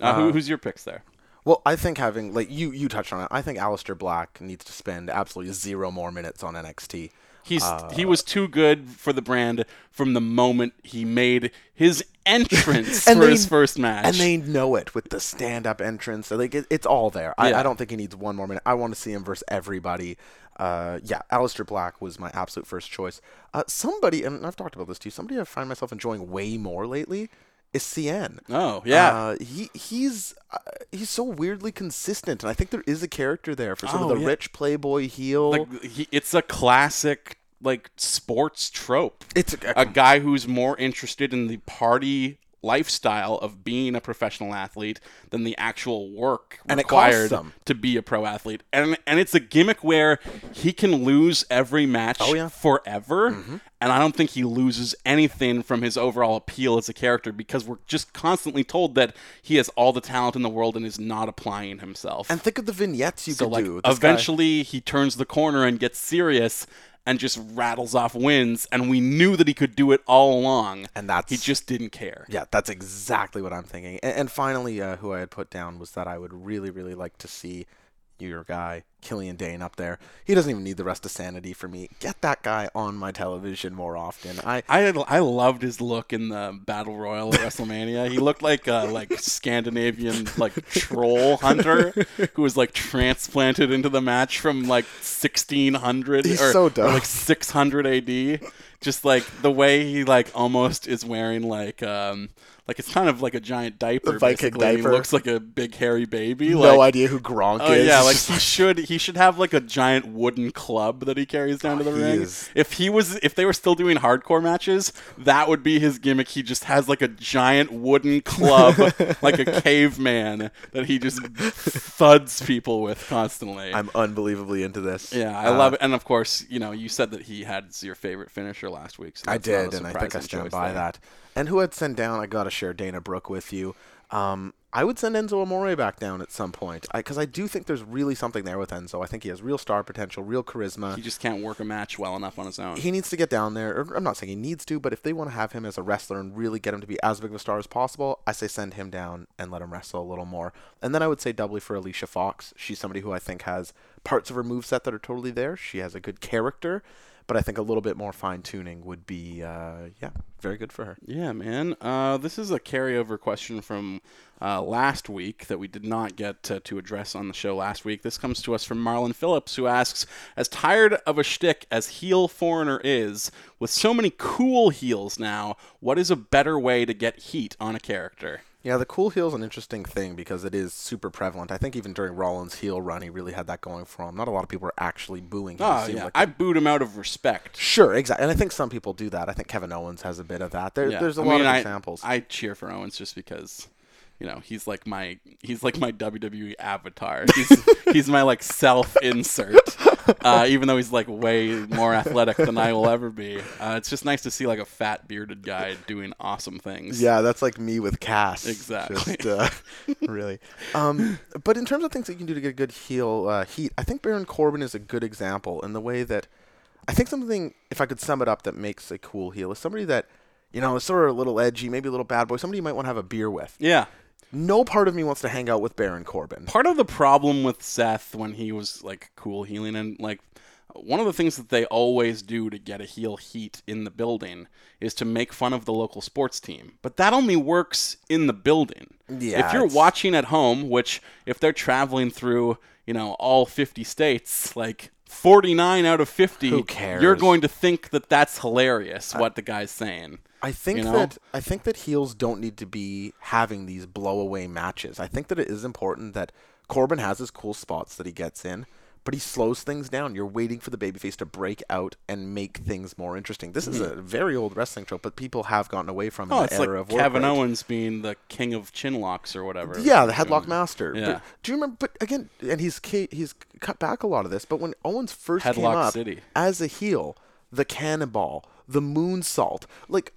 [SPEAKER 3] Uh, who, who's your picks there?
[SPEAKER 4] Well, I think having like you you touched on it. I think Aleister Black needs to spend absolutely zero more minutes on NXT.
[SPEAKER 3] He's he was too good for the brand from the moment he made his entrance for
[SPEAKER 4] they-
[SPEAKER 3] his first match.
[SPEAKER 4] And they know it with the stand-up entrance. Like it, it's all there. I,
[SPEAKER 3] Yeah.
[SPEAKER 4] I don't think he needs one more minute. I want to see him versus everybody. Uh, yeah, Aleister Black was my absolute first choice. Uh, somebody, and I've talked about this too. Somebody I find myself enjoying way more lately is CN.
[SPEAKER 3] oh yeah,
[SPEAKER 4] Uh, he he's uh, he's so weirdly consistent, and I think there is a character there for sort
[SPEAKER 3] Oh,
[SPEAKER 4] of the
[SPEAKER 3] yeah.
[SPEAKER 4] rich playboy heel.
[SPEAKER 3] like he, it's a classic like sports trope.
[SPEAKER 4] it's a,
[SPEAKER 3] a guy who's more interested in the party lifestyle of being a professional athlete than the actual work
[SPEAKER 4] And
[SPEAKER 3] required
[SPEAKER 4] them.
[SPEAKER 3] to be a pro athlete. And and it's a gimmick where he can lose every match
[SPEAKER 4] Oh, yeah.
[SPEAKER 3] forever. Mm-hmm. And I don't think he loses anything from his overall appeal as a character because we're just constantly told that he has all the talent in the world and is not applying himself.
[SPEAKER 4] and think of the vignettes you
[SPEAKER 3] So
[SPEAKER 4] could
[SPEAKER 3] like
[SPEAKER 4] do. This guy-
[SPEAKER 3] eventually he turns the corner and gets serious and just rattles off wins and we knew that he could do it all along
[SPEAKER 4] And that's-
[SPEAKER 3] he just didn't care.
[SPEAKER 4] Yeah, that's exactly what I'm thinking. And, and finally, uh, who I had put down was that I would really, really like to see your guy, Killian Dain, up there. He doesn't even need the rest of Sanity for me. Get that guy on my television more often. I
[SPEAKER 3] I I loved his look in the battle royal at WrestleMania. He looked like a like Scandinavian like troll hunter who was like transplanted into the match from like 1600
[SPEAKER 4] He's
[SPEAKER 3] or,
[SPEAKER 4] so
[SPEAKER 3] or, like 600 AD. Just like the way he like almost is wearing like um like it's kind of like a giant diaper.
[SPEAKER 4] The Viking
[SPEAKER 3] basically,
[SPEAKER 4] diaper.
[SPEAKER 3] He looks like a big hairy baby.
[SPEAKER 4] no
[SPEAKER 3] like,
[SPEAKER 4] idea who Gronk
[SPEAKER 3] Oh
[SPEAKER 4] is.
[SPEAKER 3] yeah, like he should he should have like a giant wooden club that he carries down to the ring.
[SPEAKER 4] is-
[SPEAKER 3] If he was if they were still doing hardcore matches, that would be his gimmick. He just has like a giant wooden club like a caveman that he just thuds people with constantly.
[SPEAKER 4] I'm unbelievably into this.
[SPEAKER 3] yeah, I
[SPEAKER 4] Uh,
[SPEAKER 3] love it. And of course, you know, you said that he had your favorite finisher last week. So
[SPEAKER 4] I
[SPEAKER 3] that's not a
[SPEAKER 4] did, and I think I stand by
[SPEAKER 3] there.
[SPEAKER 4] that. And who I'd send down, I got to share Dana Brooke with you. Um, I would send Enzo Amore back down at some point because I, do think there's really something there with Enzo. I think he has real star potential, real charisma.
[SPEAKER 3] He just can't work a match well enough on his own.
[SPEAKER 4] he needs to get down there. Or I'm not saying he needs to, but if they want to have him as a wrestler and really get him to be as big of a star as possible, I say send him down and let him wrestle a little more. And then I would say doubly for Alicia Fox. She's somebody who I think has parts of her moveset that are totally there. She has a good character, but I think a little bit more fine tuning would be, uh, yeah, very good for her.
[SPEAKER 3] Yeah, man. Uh, this is a carryover question from uh, last week that we did not get to, to address on the show last week. This comes to us from Marlon Phillips, who asks As tired of a shtick as heel foreigner is, with so many cool heels now, what is a better way to get heat on a character?
[SPEAKER 4] Yeah, the cool heel is an interesting thing because it is super prevalent. I think even during Rollins' heel run, he really had that going for him. Not a lot of people are actually booing him.
[SPEAKER 3] Oh, yeah.
[SPEAKER 4] like
[SPEAKER 3] I booed him out of respect.
[SPEAKER 4] Sure, exactly. And I think some people do that. I think Kevin Owens has a bit of that. There,
[SPEAKER 3] Yeah.
[SPEAKER 4] There's a
[SPEAKER 3] I
[SPEAKER 4] lot
[SPEAKER 3] mean,
[SPEAKER 4] of
[SPEAKER 3] I-
[SPEAKER 4] examples.
[SPEAKER 3] I cheer for Owens just because, you know, he's like my he's like my WWE avatar. He's he's my like self insert. Uh, even though he's like way more athletic than I will ever be, uh, it's just nice to see like a fat bearded guy doing awesome things.
[SPEAKER 4] yeah, that's like me with Cass.
[SPEAKER 3] Exactly.
[SPEAKER 4] Just, uh, really. Um, but in terms of things that you can do to get a good heel uh, heat, I think Baron Corbin is a good example in the way that I think something, if I could sum it up, that makes a cool heel is somebody that, you know, is sort of a little edgy, maybe a little bad boy, somebody you might want to have a beer with.
[SPEAKER 3] Yeah.
[SPEAKER 4] No part of me wants to hang out with Baron Corbin.
[SPEAKER 3] Part of the problem with Seth when he was like cool heeling and like one of the things that they always do to get a heel heat in the building is to make fun of the local sports team. But that only works in the building.
[SPEAKER 4] Yeah,
[SPEAKER 3] if you're
[SPEAKER 4] it's-
[SPEAKER 3] watching at home, which if they're traveling through, you know, all 50 states, like 49 out of 50,
[SPEAKER 4] Who cares?
[SPEAKER 3] you're going to think that that's hilarious what the guy's saying.
[SPEAKER 4] I think
[SPEAKER 3] you know?
[SPEAKER 4] that I think that heels don't need to be having these blowaway matches. I think that it is important that Corbin has his cool spots that he gets in, but he slows things down. You're waiting for the babyface to break out and make things more interesting. This is a very old wrestling trope, but people have gotten away from in
[SPEAKER 3] Hmm. Oh,
[SPEAKER 4] the
[SPEAKER 3] it's like
[SPEAKER 4] of
[SPEAKER 3] Kevin
[SPEAKER 4] rate.
[SPEAKER 3] Owens being the king of chinlocks or whatever.
[SPEAKER 4] Yeah, the headlock master.
[SPEAKER 3] Yeah.
[SPEAKER 4] But do you remember? But again, and he's he's cut back a lot of this. But when Owens first came up
[SPEAKER 3] City.
[SPEAKER 4] as a heel, the cannonball, the moonsault, like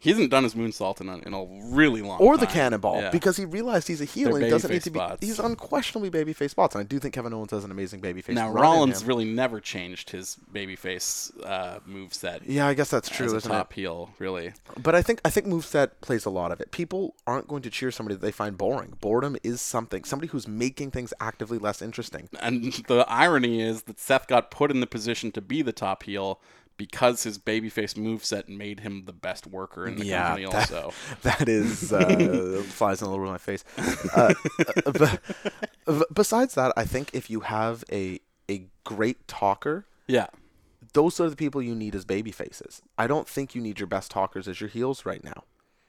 [SPEAKER 3] He hasn't done his moonsault in a, in a really long time.
[SPEAKER 4] or the cannonball
[SPEAKER 3] Yeah.
[SPEAKER 4] because he realized he's a heel and he doesn't need to be.
[SPEAKER 3] spots.
[SPEAKER 4] He's unquestionably babyface spots, and I do think Kevin Owens has an amazing babyface.
[SPEAKER 3] now Rollins really never changed his babyface uh, move set
[SPEAKER 4] Yeah, I guess that's true,
[SPEAKER 3] as a
[SPEAKER 4] isn't
[SPEAKER 3] top
[SPEAKER 4] it?
[SPEAKER 3] heel, really.
[SPEAKER 4] But I think I think moveset plays a lot of it. People aren't going to cheer somebody that they find boring. Boredom is something. Somebody who's making things actively less interesting.
[SPEAKER 3] And the irony is that Seth got put in the position to be the top heel because his babyface moveset made him the best worker in the company
[SPEAKER 4] that,
[SPEAKER 3] also.
[SPEAKER 4] that is uh, flies in a little bit of my face. Uh, uh, but, but besides that, I think if you have a a great talker,
[SPEAKER 3] Yeah.
[SPEAKER 4] those are the people you need as baby faces. I don't think you need your best talkers as your heels right now.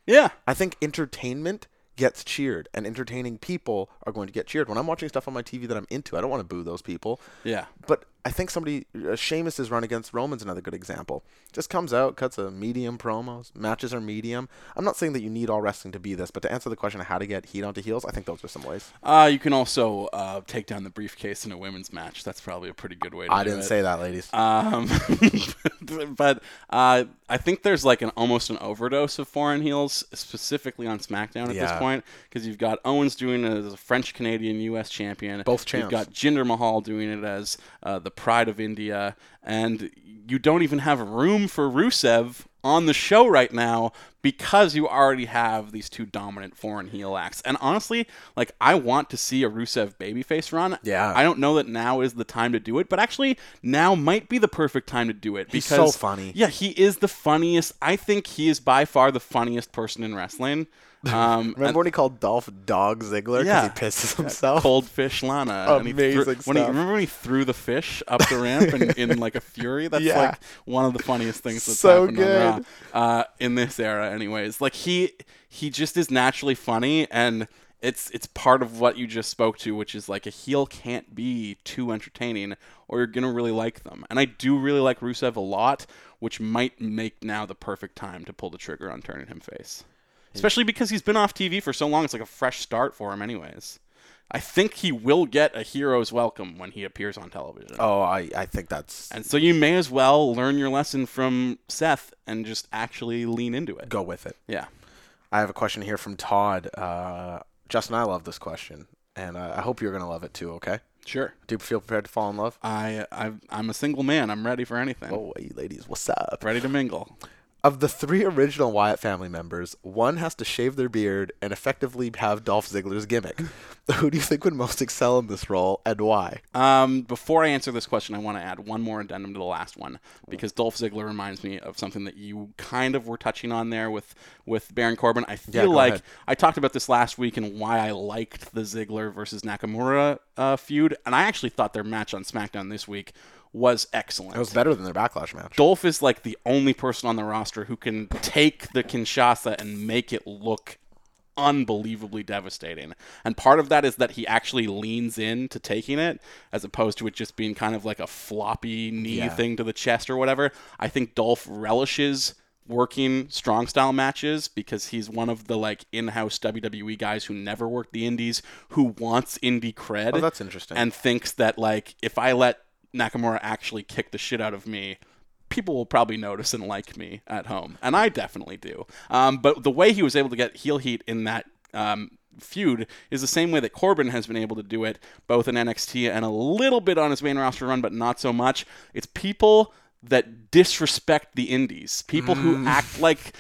[SPEAKER 3] Yeah.
[SPEAKER 4] I think entertainment gets cheered, and entertaining people are going to get cheered. When I'm watching stuff on my TV that I'm into, I don't want to boo those people.
[SPEAKER 3] Yeah.
[SPEAKER 4] But I think somebody, uh, Sheamus's run against Roman's another good example. Just comes out, cuts a medium promos, matches are medium. I'm not saying that you need all wrestling to be this, but to answer the question of how to get heat onto heels, I think those are some ways.
[SPEAKER 3] Uh, you can also uh, take down the briefcase in a women's match. That's probably a pretty good way to
[SPEAKER 4] I didn't
[SPEAKER 3] it.
[SPEAKER 4] say that, ladies.
[SPEAKER 3] Um, but uh, I think there's like an almost an overdose of foreign heels, specifically on SmackDown at this point, because you've got Owens doing it as a French Canadian U.S. champion.
[SPEAKER 4] Both
[SPEAKER 3] You've got Jinder Mahal doing it as uh, the Pride of India, and you don't even have room for Rusev on the show right now because you already have these two dominant foreign heel acts. And honestly, like I want to see a Rusev babyface run.
[SPEAKER 4] Yeah.
[SPEAKER 3] I don't know that now is the time to do it, but actually now might be the perfect time to do it
[SPEAKER 4] He's
[SPEAKER 3] because
[SPEAKER 4] so funny.
[SPEAKER 3] Yeah, he is the funniest. I think he is by far the funniest person in wrestling. Um,
[SPEAKER 4] Remember when he called Dolph Dog Ziggler because
[SPEAKER 3] Yeah.
[SPEAKER 4] he pisses himself?
[SPEAKER 3] Cold fish Lana. and he threw-
[SPEAKER 4] Amazing
[SPEAKER 3] when he,
[SPEAKER 4] stuff.
[SPEAKER 3] remember when he threw the fish up the ramp in, in like a fury? That's
[SPEAKER 4] Yeah.
[SPEAKER 3] like one of the funniest things that's
[SPEAKER 4] So
[SPEAKER 3] happened
[SPEAKER 4] good.
[SPEAKER 3] on Raw uh, in this era. Anyways, like he he just is naturally funny and. It's it's part of what you just spoke to, which is like a heel can't be too entertaining, or you're gonna really like them. And I do really like Rusev a lot, which might make now the perfect time to pull the trigger on turning him face especially because he's been off TV for so long. It's like a fresh start for him, anyways. I think he will get a hero's welcome when he appears on television.
[SPEAKER 4] Oh, I, I think that's
[SPEAKER 3] And so you may as well learn your lesson from Seth and just actually lean into it.
[SPEAKER 4] go with it.
[SPEAKER 3] Yeah.
[SPEAKER 4] I have a question here from Todd. Uh, Justin, I love this question, and uh, I hope you're going to love it too. Okay?
[SPEAKER 3] Sure.
[SPEAKER 4] Do you feel prepared to fall in love?
[SPEAKER 3] I, I I'm a single man. I'm ready for anything.
[SPEAKER 4] Oh, hey, ladies, what's up?
[SPEAKER 3] Ready to mingle.
[SPEAKER 4] Of the three original Wyatt family members, one has to shave their beard and effectively have Dolph Ziggler's gimmick. Who do you think would most excel in this role and why?
[SPEAKER 3] Um, before I answer this question, I want to add one more addendum to the last one because Dolph Ziggler reminds me of something that you kind of were touching on there with with Baron Corbin. I feel
[SPEAKER 4] go
[SPEAKER 3] like
[SPEAKER 4] ahead.
[SPEAKER 3] I talked about this last week and why I liked the Ziggler versus Nakamura uh, feud, and I actually thought their match on SmackDown this week was excellent.
[SPEAKER 4] It was better than their backlash match.
[SPEAKER 3] Dolph is like the only person on the roster who can take the Kinshasa and make it look unbelievably devastating. And part of that is that he actually leans in to taking it as opposed to it just being kind of like a floppy knee
[SPEAKER 4] Yeah.
[SPEAKER 3] thing to the chest or whatever. I think Dolph relishes working strong style matches because he's one of the like in-house WWE guys who never worked the indies who wants indie cred.
[SPEAKER 4] Oh, that's interesting.
[SPEAKER 3] And thinks that like if I let Nakamura actually kicked the shit out of me, people will probably notice and like me at home, and I definitely do. Um, but the way he was able to get heel heat in that um, feud is the same way that Corbin has been able to do it, both in NXT and a little bit on his main roster run, but not so much. It's people that disrespect the indies, people
[SPEAKER 4] Mm.
[SPEAKER 3] who act like.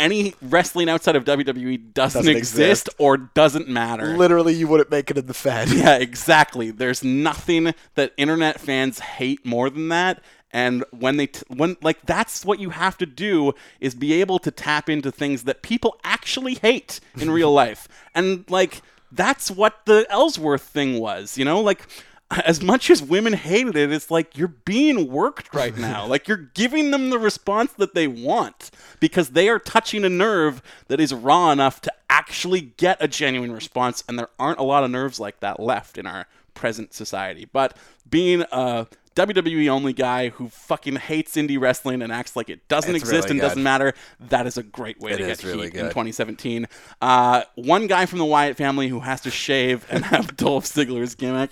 [SPEAKER 3] Any wrestling outside of WWE doesn't,
[SPEAKER 4] Doesn't
[SPEAKER 3] exist,
[SPEAKER 4] exist.
[SPEAKER 3] or doesn't matter.
[SPEAKER 4] Literally, you wouldn't make it in the Fed.
[SPEAKER 3] Yeah, exactly. There's nothing that internet fans hate more than that. And when they t- when like that's what you have to do is be able to tap into things that people actually hate in real life. And like that's what the Ellsworth thing was, you know? Like as much as women hated it, it's like you're being worked right now. like you're giving them the response that they want because they are touching a nerve that is raw enough to actually get a genuine response, and there aren't a lot of nerves like that left in our present society. But being a WWE only guy who fucking hates indie wrestling and acts like it doesn't
[SPEAKER 4] It's
[SPEAKER 3] exist
[SPEAKER 4] really
[SPEAKER 3] and
[SPEAKER 4] good.
[SPEAKER 3] doesn't matter, that is a great way
[SPEAKER 4] It
[SPEAKER 3] to get
[SPEAKER 4] really
[SPEAKER 3] heat in 2017. Uh, one guy from the Wyatt family who has to shave and have Dolph Ziggler's gimmick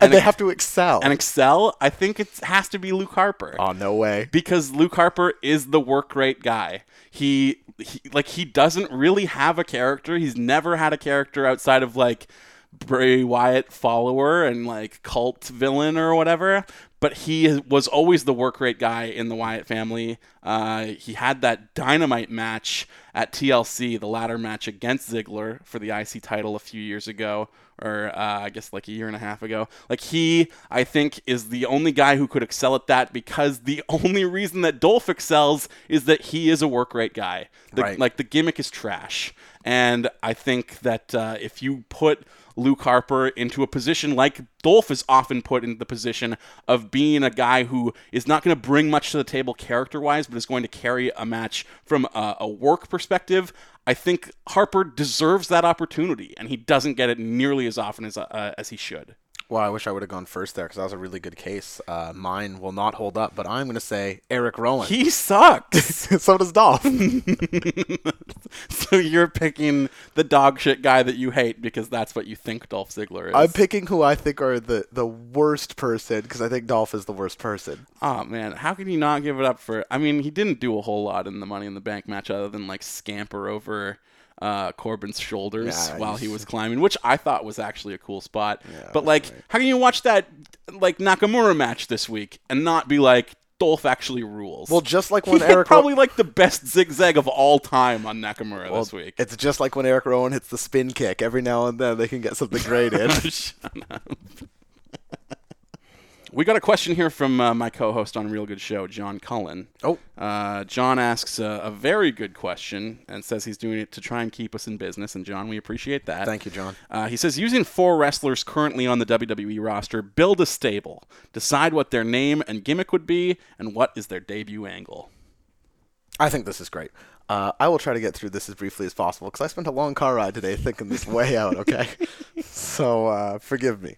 [SPEAKER 4] And they have to excel.
[SPEAKER 3] and excel. I think it has to be Luke Harper
[SPEAKER 4] oh, no way.
[SPEAKER 3] because Luke Harper is the work rate guy. He, he like he doesn't really have a character. He's never had a character outside of like Bray Wyatt follower and like cult villain or whatever. But he was always the work rate guy in the Wyatt family. Uh, he had that dynamite match at TLC, the ladder match against Ziggler for the IC title a few years ago, or uh, I guess like a year and a half ago. Like he, I think, is the only guy who could excel at that because the only reason that Dolph excels is that he is a work rate guy. The,
[SPEAKER 4] Right.
[SPEAKER 3] Like the gimmick is trash, and I think that uh, if you put Luke Harper into a position like Dolph is often put in the position of being a guy who is not going to bring much to the table character wise, but is going to carry a match from a, a work perspective. I think Harper deserves that opportunity, and he doesn't get it nearly as often as uh, as he should.
[SPEAKER 4] Well, I wish I would have gone first there because that was a really good case. Uh, mine will not hold up, but I'm going to say Eric Rowan.
[SPEAKER 3] He sucks.
[SPEAKER 4] so does Dolph.
[SPEAKER 3] so you're picking the dog shit guy that you hate because that's what you think Dolph Ziggler is.
[SPEAKER 4] I'm picking who I think are the, the worst person because I think Dolph is the worst person.
[SPEAKER 3] Oh man, how can you not give it up for? I mean, he didn't do a whole lot in the Money in the Bank match other than like scamper over uh, Corbin's shoulders
[SPEAKER 4] Yeah,
[SPEAKER 3] while he was climbing, which I thought was actually a cool spot.
[SPEAKER 4] Yeah,
[SPEAKER 3] but like, how can you watch that like Nakamura match this week and not be like? Dolph actually rules.
[SPEAKER 4] Well, just like when Eric Ro-
[SPEAKER 3] probably like the best zigzag of all time on Nakamura this week.
[SPEAKER 4] It's just like when Eric Rowan hits the spin kick. Every now and then they can get something great in.
[SPEAKER 3] We got a question here from uh, my co-host on Real Good Show, John Cullen.
[SPEAKER 4] Oh.
[SPEAKER 3] Uh, John asks a, a very good question and says he's doing it to try and keep us in business. And John, we appreciate that.
[SPEAKER 4] Thank you, John.
[SPEAKER 3] Uh, he says using four wrestlers currently on the WWE roster, build a stable, decide what their name and gimmick would be, and what is their debut angle.
[SPEAKER 4] I think this is great. Uh, I will try to get through this as briefly as possible because I spent a long car ride today thinking this way out, okay? so uh, forgive me.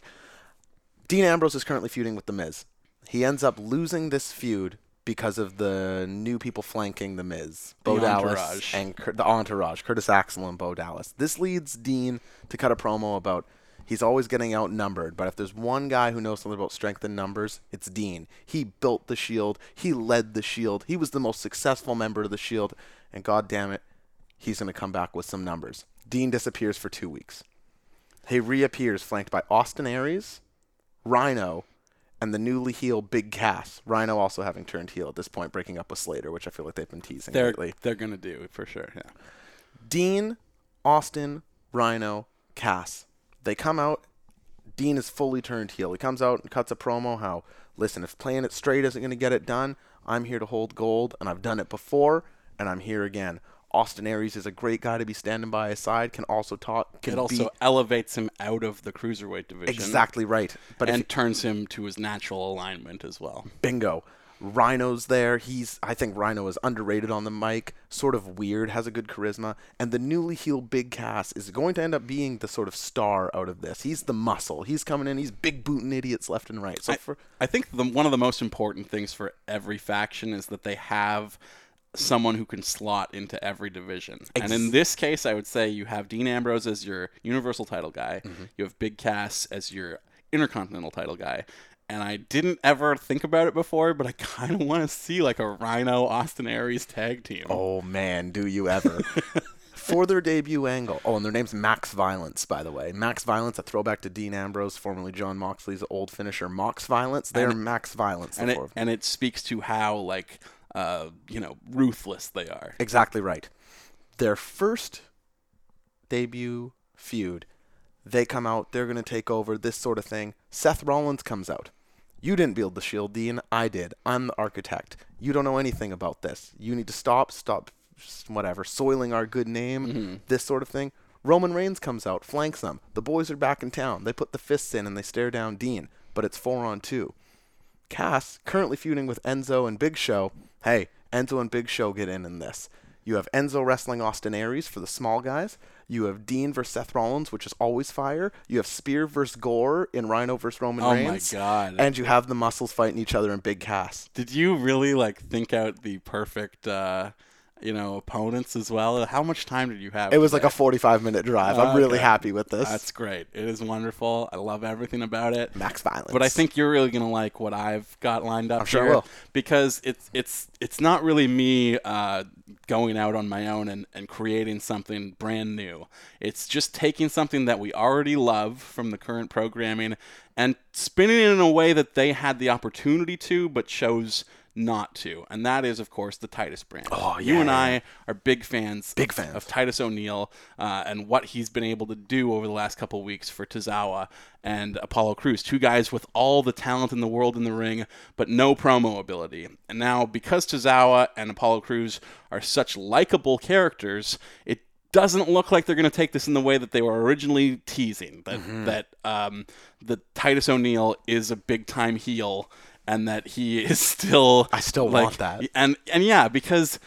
[SPEAKER 4] Dean Ambrose is currently feuding with The Miz. He ends up losing this feud because of the new people flanking The Miz. Bo
[SPEAKER 3] The
[SPEAKER 4] Dallas
[SPEAKER 3] entourage.
[SPEAKER 4] and Cur- the entourage, Curtis Axel and Bo Dallas. This leads Dean to cut a promo about he's always getting outnumbered, but if there's one guy who knows something about strength in numbers, it's Dean. He built the Shield, he led the Shield, he was the most successful member of the Shield, and god damn it, he's going to come back with some numbers. Dean disappears for two weeks. He reappears flanked by Austin Aries, Rhino, and the newly heel Big Cass. Rhino also having turned heel at this point, breaking up with Slater, which I feel like they've been teasing
[SPEAKER 3] They're
[SPEAKER 4] lately.
[SPEAKER 3] they're gonna do for sure. Yeah.
[SPEAKER 4] Dean, Austin, Rhino, Cass. They come out. Dean is fully turned heel. He comes out and cuts a promo how, listen, if playing it straight isn't going to get it done, I'm here to hold gold, and I've done it before, and I'm here again. Austin Aries is a great guy to be standing by his side. Can also talk. Can
[SPEAKER 3] It also
[SPEAKER 4] be
[SPEAKER 3] elevates him out of the cruiserweight division.
[SPEAKER 4] exactly right. But if
[SPEAKER 3] and turns him to his natural alignment as well.
[SPEAKER 4] Bingo. Rhino's there. He's I think Rhino is underrated on the mic, sort of weird, has a good charisma, and the newly heeled Big Cass is going to end up being the sort of star out of this. He's the muscle. He's coming in. He's big booting idiots left and right. So
[SPEAKER 3] I,
[SPEAKER 4] for
[SPEAKER 3] I think the, one of the most important things for every faction is that they have someone who can slot into every division. and in this case, I would say you have Dean Ambrose as your Universal title guy.
[SPEAKER 4] Mm-hmm.
[SPEAKER 3] You have Big Cass as your Intercontinental title guy. And I didn't ever think about it before, but I kind of want to see like a Rhino Austin Aries tag team.
[SPEAKER 4] oh man, do you ever? for their debut angle. Oh, and their name's Max Violence, by the way. Max Violence, a throwback to Dean Ambrose, formerly Jon Moxley's old finisher, Mox Violence. They're
[SPEAKER 3] And-
[SPEAKER 4] Max Violence. the
[SPEAKER 3] and it
[SPEAKER 4] four of them.
[SPEAKER 3] and it speaks to how like uh, you know ruthless they are.
[SPEAKER 4] Exactly right. Their first debut feud, they come out, they're going to take over, this sort of thing. Seth Rollins comes out. You didn't build the shield, Dean. I did. I'm the architect. You don't know anything about this. You need to stop, stop, whatever, soiling our good name, this sort of thing. Roman Reigns comes out, flanks them. The boys are back in town. They put the fists in and they stare down Dean, but it's four on two. Cass, currently feuding with Enzo and Big Show. Hey, Enzo and Big Show get in in this. You have Enzo wrestling Austin Aries for the small guys. You have Dean versus Seth Rollins, which is always fire. You have Spear versus Gore in Rhino versus Roman Reigns.
[SPEAKER 3] Oh my God.
[SPEAKER 4] And you have the muscles fighting each other in Big Cass.
[SPEAKER 3] Did you really like think out the perfect uh, you know opponents as well? How much time did you have?
[SPEAKER 4] It was like a 45 minute drive. I'm really
[SPEAKER 3] Okay.
[SPEAKER 4] happy with this.
[SPEAKER 3] That's great. It is wonderful. I love everything about it.
[SPEAKER 4] Max Violence.
[SPEAKER 3] But I think you're really gonna like what I've got lined up
[SPEAKER 4] I'm sure I
[SPEAKER 3] here
[SPEAKER 4] will.
[SPEAKER 3] because it's it's it's not really me uh, going out on my own and, and creating something brand new. It's just taking something that we already love from the current programming and spinning it in a way that they had the opportunity to but chose not to. And that is, of course, the Titus brand.
[SPEAKER 4] Oh,
[SPEAKER 3] you and. I are big fans,
[SPEAKER 4] Big fans.
[SPEAKER 3] of Titus O'Neil uh, and what he's been able to do over the last couple of weeks for Tozawa and Apollo Crews, two guys with all the talent in the world in the ring, but no promo ability. And now, because Tozawa and Apollo Crews are such likable characters, it doesn't look like they're going to take this in the way that they were originally teasing. That
[SPEAKER 4] Mm-hmm.
[SPEAKER 3] that um, that Titus O'Neil is a big time heel. And that he is still.
[SPEAKER 4] I still
[SPEAKER 3] like,
[SPEAKER 4] want that.
[SPEAKER 3] and and yeah, because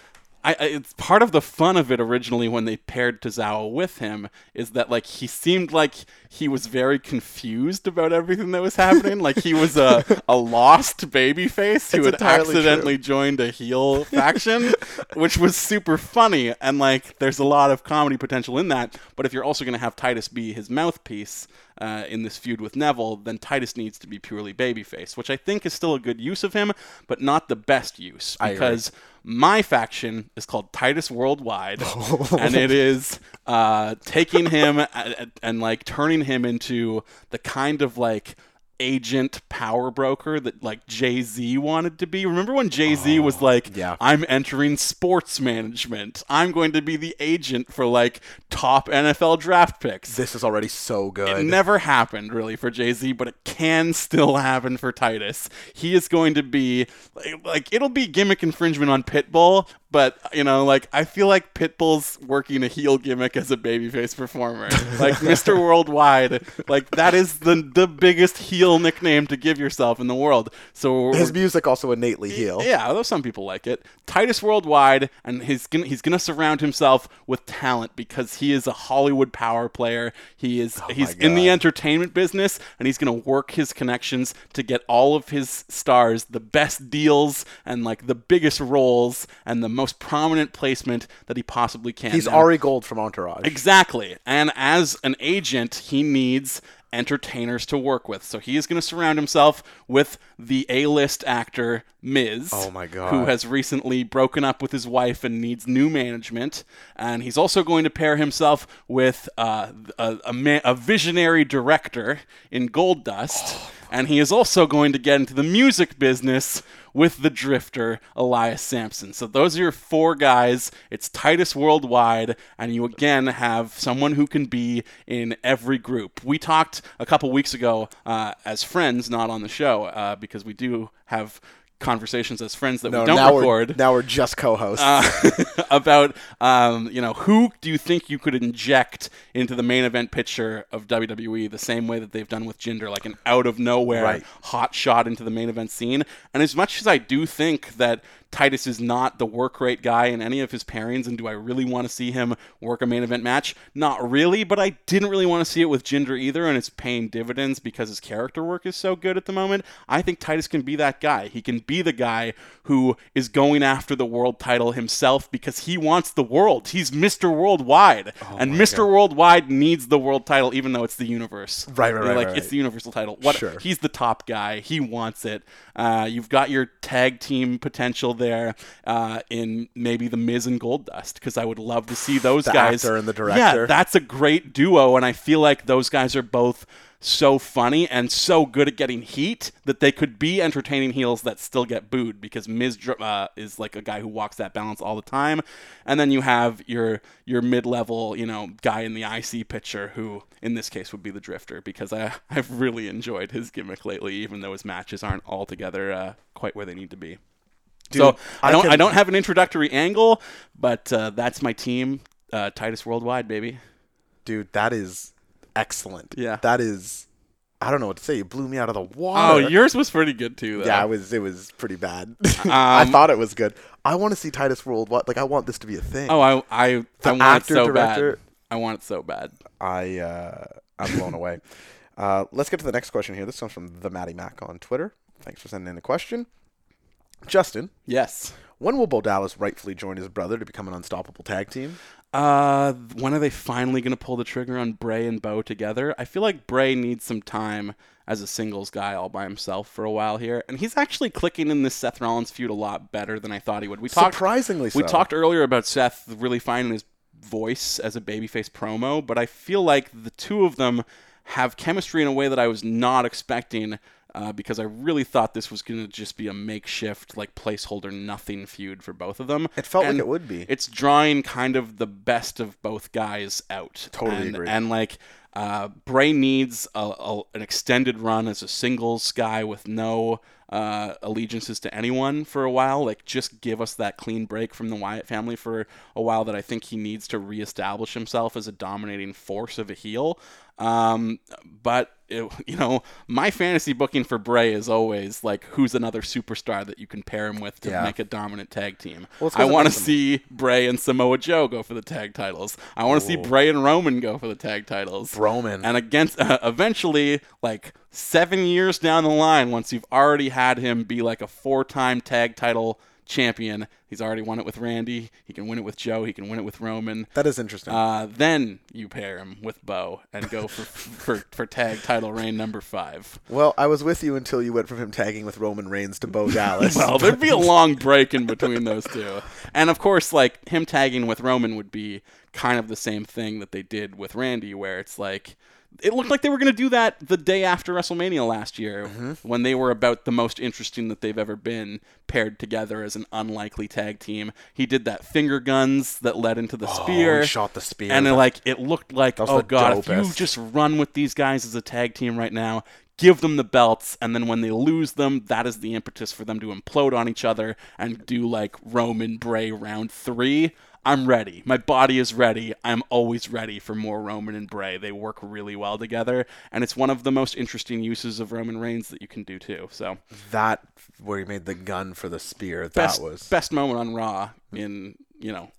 [SPEAKER 3] I, I it's part of the fun of it originally when they paired Tozawa with him is that like he seemed like he was very confused about everything that was happening. like he was a a lost baby face who
[SPEAKER 4] It's
[SPEAKER 3] had
[SPEAKER 4] entirely true.
[SPEAKER 3] accidentally joined a heel faction, which was super funny and like there's a lot of comedy potential in that. But if you're also going to have Titus be his mouthpiece uh, in this feud with Neville, then Titus needs to be purely babyface, which I think is still a good use of him, but not the best use because my faction is called Titus Worldwide, and it is uh, taking him and, and like turning him into the kind of like agent power broker that like Jay Z wanted to be. Remember when Jay Z oh, was like,
[SPEAKER 4] yeah.
[SPEAKER 3] I'm entering sports management. I'm going to be the agent for like top NFL draft picks.
[SPEAKER 4] this is already so good.
[SPEAKER 3] It never happened really for Jay Z, but it can still happen for Titus. He is going to be like, like it'll be gimmick infringement on Pitbull, but you know, like I feel like Pitbull's working a heel gimmick as a babyface performer, like Mr. Worldwide. Like that is the the biggest heel nickname to give yourself in the world. So
[SPEAKER 4] His music also innately heel.
[SPEAKER 3] yeah, although some people like it. Titus Worldwide, and he's gonna he's gonna surround himself with talent because he is a Hollywood power player. He is oh he's in the entertainment business, and he's gonna work his connections to get all of his stars the best deals and like the biggest roles and the most prominent placement that he possibly can.
[SPEAKER 4] He's
[SPEAKER 3] Now-
[SPEAKER 4] Ari Gold from Entourage.
[SPEAKER 3] Exactly. And as an agent, he needs entertainers to work with. So he is going to surround himself with the A-list actor Miz.
[SPEAKER 4] Oh my God.
[SPEAKER 3] Who has recently broken up with his wife and needs new management. And he's also going to pair himself with uh, a, a, ma- a visionary director in Goldust. and he is also going to get into the music business with the drifter Elias Samson. So those are your four guys. It's Titus Worldwide, and you again have someone who can be in every group. We talked a couple weeks ago uh, as friends, not on the show, uh, because we do have conversations as friends that
[SPEAKER 4] No,
[SPEAKER 3] we don't
[SPEAKER 4] now
[SPEAKER 3] record
[SPEAKER 4] we're now we're just co-hosts.
[SPEAKER 3] uh, about um, you know who do you think you could inject into the main event picture of WWE the same way that they've done with Jinder, like an out of nowhere
[SPEAKER 4] Right.
[SPEAKER 3] hot shot into the main event scene. And as much as I do think that Titus is not the work rate guy in any of his pairings, and do I really want to see him work a main event match? Not really, but I didn't really want to see it with Jinder either, and it's paying dividends because his character work is so good at the moment. I think Titus can be that guy. He can be the guy who is going after the world title himself because he wants the world. He's Mr. Worldwide,
[SPEAKER 4] Oh
[SPEAKER 3] and Mr. Worldwide needs the world title, even though it's the universe.
[SPEAKER 4] Right, right, right,
[SPEAKER 3] Like
[SPEAKER 4] right,
[SPEAKER 3] it's
[SPEAKER 4] right.
[SPEAKER 3] the universal title. What?
[SPEAKER 4] Sure.
[SPEAKER 3] He's the top guy. He wants it. Uh, you've got your tag team potential there uh, in maybe the Miz and Goldust because I would love to see those
[SPEAKER 4] The
[SPEAKER 3] guys.
[SPEAKER 4] actor and the director.
[SPEAKER 3] Yeah, that's a great duo, and I feel like those guys are both so funny and so good at getting heat that they could be entertaining heels that still get booed because Miz uh, is like a guy who walks that balance all the time, and then you have your your mid level you know guy in the IC picture who in this case would be the Drifter because I I've really enjoyed his gimmick lately even though his matches aren't altogether uh, quite where they need to be. So I
[SPEAKER 4] I
[SPEAKER 3] don't I,
[SPEAKER 4] can-
[SPEAKER 3] don't have an introductory angle, but uh, that's my team, uh, Titus Worldwide, baby.
[SPEAKER 4] Dude, that is excellent.
[SPEAKER 3] Yeah.
[SPEAKER 4] That is I don't know what to say. You blew me out of the water.
[SPEAKER 3] Oh, yours was pretty good too, though.
[SPEAKER 4] yeah, it was it was pretty bad. I
[SPEAKER 3] Um,
[SPEAKER 4] thought it was good. I want to see Titus Worldwide. Like I want this to be a thing.
[SPEAKER 3] Oh, I I,
[SPEAKER 4] The
[SPEAKER 3] I want
[SPEAKER 4] actor,
[SPEAKER 3] it so
[SPEAKER 4] director-
[SPEAKER 3] bad. I want it so bad.
[SPEAKER 4] I uh, I'm blown away. Uh, let's get to the next question here. This comes from the Matty Mac on Twitter. Thanks for sending in the question. Justin,
[SPEAKER 3] Yes.
[SPEAKER 4] when will Bo Dallas rightfully join his brother to become an unstoppable tag team?
[SPEAKER 3] Uh, when are they finally going to pull the trigger on Bray and Bo together? I feel like Bray needs some time as a singles guy all by himself for a while here, and he's actually clicking in this Seth Rollins feud a lot better than I thought he would. We talked
[SPEAKER 4] Surprisingly
[SPEAKER 3] We talked earlier about Seth really finding his voice as a babyface promo, but I feel like the two of them have chemistry in a way that I was not expecting. Uh, because I really thought this was going to just be a makeshift, like placeholder, nothing feud for both of them.
[SPEAKER 4] It felt like it would be.
[SPEAKER 3] It's drawing kind of the best of both guys out.
[SPEAKER 4] Totally
[SPEAKER 3] and,
[SPEAKER 4] agree.
[SPEAKER 3] And like, uh, Bray needs a, a, an extended run as a singles guy with no uh, allegiances to anyone for a while. Like, just give us that clean break from the Wyatt family for a while. That I think he needs to reestablish himself as a dominating force of a heel. Um, but it, you know, my fantasy booking for Bray is always like, who's another superstar that you can pair him with to
[SPEAKER 4] Yeah.
[SPEAKER 3] make a dominant tag team.
[SPEAKER 4] Well,
[SPEAKER 3] I want to see Bray and Samoa Joe go for the tag titles. I want to see Bray and Roman go for the tag titles.
[SPEAKER 4] Roman.
[SPEAKER 3] And against uh, eventually, like seven years down the line, once you've already had him be like a four-time tag title champion, he's already won it with Randy. He can win it with Joe. He can win it with Roman.
[SPEAKER 4] That is interesting.
[SPEAKER 3] Uh, then you pair him with Bo and go for for, for tag title reign number five.
[SPEAKER 4] well, I was with you until you went from him tagging with Roman Reigns to Bo Dallas.
[SPEAKER 3] Well, there'd be a long break in between those two. And of course, like him tagging with Roman would be kind of the same thing that they did with Randy, where it's like it looked like they were going to do that the day after WrestleMania last year mm-hmm. when they were about the most interesting that they've ever been paired together as an unlikely tag team. He did that finger guns that led into the spear.
[SPEAKER 4] Oh, he shot the spear.
[SPEAKER 3] And uh, it, like it looked like, oh god, if you just run with these guys as a tag team right now, give them the belts, and then when they lose them, that is the impetus for them to implode on each other and do like Roman Bray round three. I'm ready. My body is ready. I'm always ready for more Roman and Bray. They work really well together, and it's one of the most interesting uses of Roman Reigns that you can do too. So
[SPEAKER 4] that where he made the gun for the spear.
[SPEAKER 3] best
[SPEAKER 4] that was
[SPEAKER 3] best moment on Raw in you know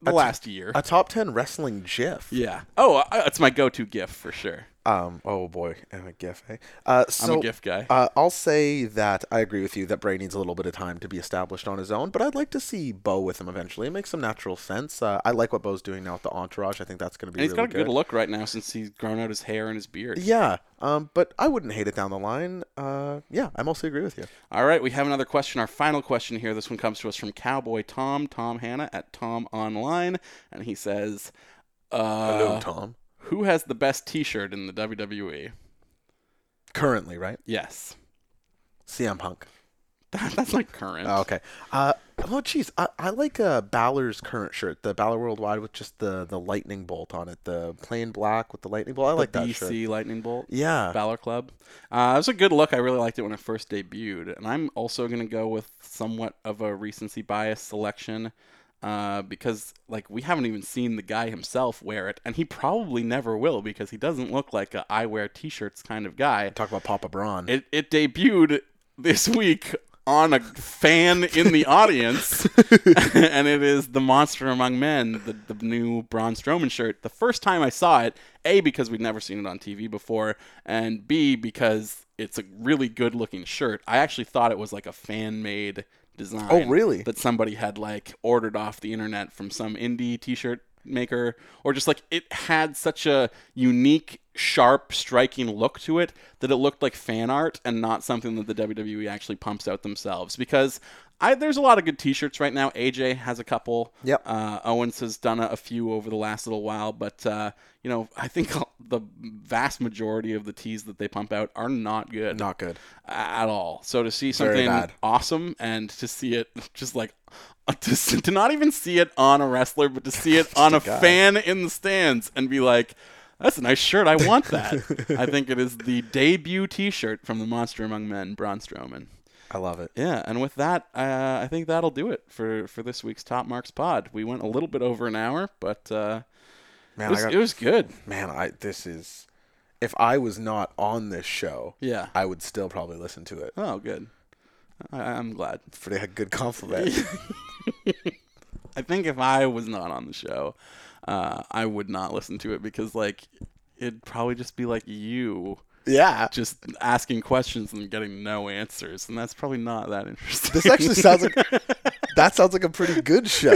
[SPEAKER 3] the last year.
[SPEAKER 4] a top ten wrestling GIF.
[SPEAKER 3] yeah. Oh, uh, it's my go-to GIF for sure.
[SPEAKER 4] Um. Oh boy, I'm a GIF. Eh? Uh, so, I'm a
[SPEAKER 3] GIF guy.
[SPEAKER 4] Uh, I'll say that I agree with you that Bray needs a little bit of time to be established on his own, but I'd like to see Bo with him eventually. It makes some natural sense. Uh, I like what Bo's doing now with the entourage. I think that's going to be
[SPEAKER 3] And he's
[SPEAKER 4] really
[SPEAKER 3] got a good look right now since he's grown out his hair and his beard.
[SPEAKER 4] Yeah. Um. But I wouldn't hate it down the line. Uh. Yeah. I mostly agree with you.
[SPEAKER 3] All right, we have another question. Our final question here. This one comes to us from Cowboy Tom, Tom Hanna at Tom Online, and he says, uh,
[SPEAKER 4] Hello, Tom.
[SPEAKER 3] "Who has the best T-shirt in the WWE?"
[SPEAKER 4] Currently, right?
[SPEAKER 3] Yes.
[SPEAKER 4] CM Punk.
[SPEAKER 3] That's not current.
[SPEAKER 4] Oh, okay. Uh, oh, jeez. I, I like uh, Balor's current shirt, the Balor Worldwide with just the, the lightning bolt on it, the plain black with the lightning bolt. I like that shirt.
[SPEAKER 3] BC Lightning Bolt.
[SPEAKER 4] Yeah.
[SPEAKER 3] Balor Club. Uh, it was a good look. I really liked it when it first debuted. And I'm also going to go with somewhat of a recency bias selection uh, because, like, we haven't even seen the guy himself wear it. And he probably never will because he doesn't look like a I wear t shirts kind of guy.
[SPEAKER 4] Talk about Papa Braun.
[SPEAKER 3] It, it debuted this week on a fan in the audience, and it is the Monster Among Men, the, the new Braun Strowman shirt. The first time I saw it, A, because we'd never seen it on TV before, and B, because it's a really good looking shirt. I actually thought it was like a fan made design.
[SPEAKER 4] Oh, really?
[SPEAKER 3] That somebody had like ordered off the internet from some indie t shirt maker or just like it had such a unique sharp striking look to it that it looked like fan art and not something that the WWE actually pumps out themselves because I, there's a lot of good T-shirts right now. AJ has a couple.
[SPEAKER 4] Yep.
[SPEAKER 3] Uh, Owens has done a, a few over the last little while, but uh, you know I think the vast majority of the tees that they pump out are not good.
[SPEAKER 4] Not good.
[SPEAKER 3] at all. So to see something awesome and to see it just like to, to not even see it on a wrestler, but to see it on a
[SPEAKER 4] guy.
[SPEAKER 3] fan in the stands and be like, "That's a nice shirt. I want that." I think it is the debut T-shirt from the Monster Among Men, Braun Strowman.
[SPEAKER 4] I love it.
[SPEAKER 3] Yeah, and with that, uh, I think that'll do it for for this week's Top Marks Pod. We went a little bit over an hour, but uh, it, was,
[SPEAKER 4] got,
[SPEAKER 3] it was good.
[SPEAKER 4] man, I this is. If I was not on this show,
[SPEAKER 3] Yeah.
[SPEAKER 4] I would still probably listen to it.
[SPEAKER 3] Oh, good. I, I'm glad.
[SPEAKER 4] for Pretty good compliment.
[SPEAKER 3] I think if I was not on the show, uh, I would not listen to it because like it'd probably just be like you
[SPEAKER 4] yeah.
[SPEAKER 3] just asking questions and getting no answers, and that's probably not that interesting.
[SPEAKER 4] This actually sounds like that sounds like a pretty good show.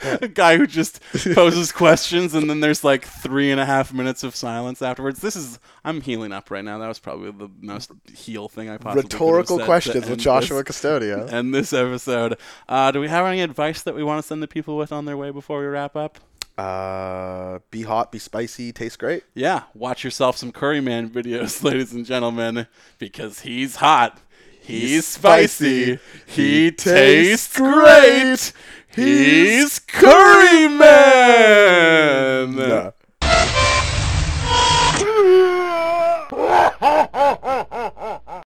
[SPEAKER 3] a guy who just poses questions and then there's like three and a half minutes of silence afterwards. This is I'm heeling up right now. That was probably the most heel thing I possibly could have
[SPEAKER 4] Rhetorical questions with Joshua
[SPEAKER 3] this-
[SPEAKER 4] Custodio.
[SPEAKER 3] And this episode, uh, do we have any advice that we want to send the people with on their way before we wrap up?
[SPEAKER 4] Uh, be hot, be spicy, tastes great.
[SPEAKER 3] Yeah, watch yourself some Curry Man videos, ladies and gentlemen, because he's hot, he's,
[SPEAKER 4] he's
[SPEAKER 3] spicy, he,
[SPEAKER 4] he
[SPEAKER 3] tastes,
[SPEAKER 4] tastes
[SPEAKER 3] great, he's Curry Man. No.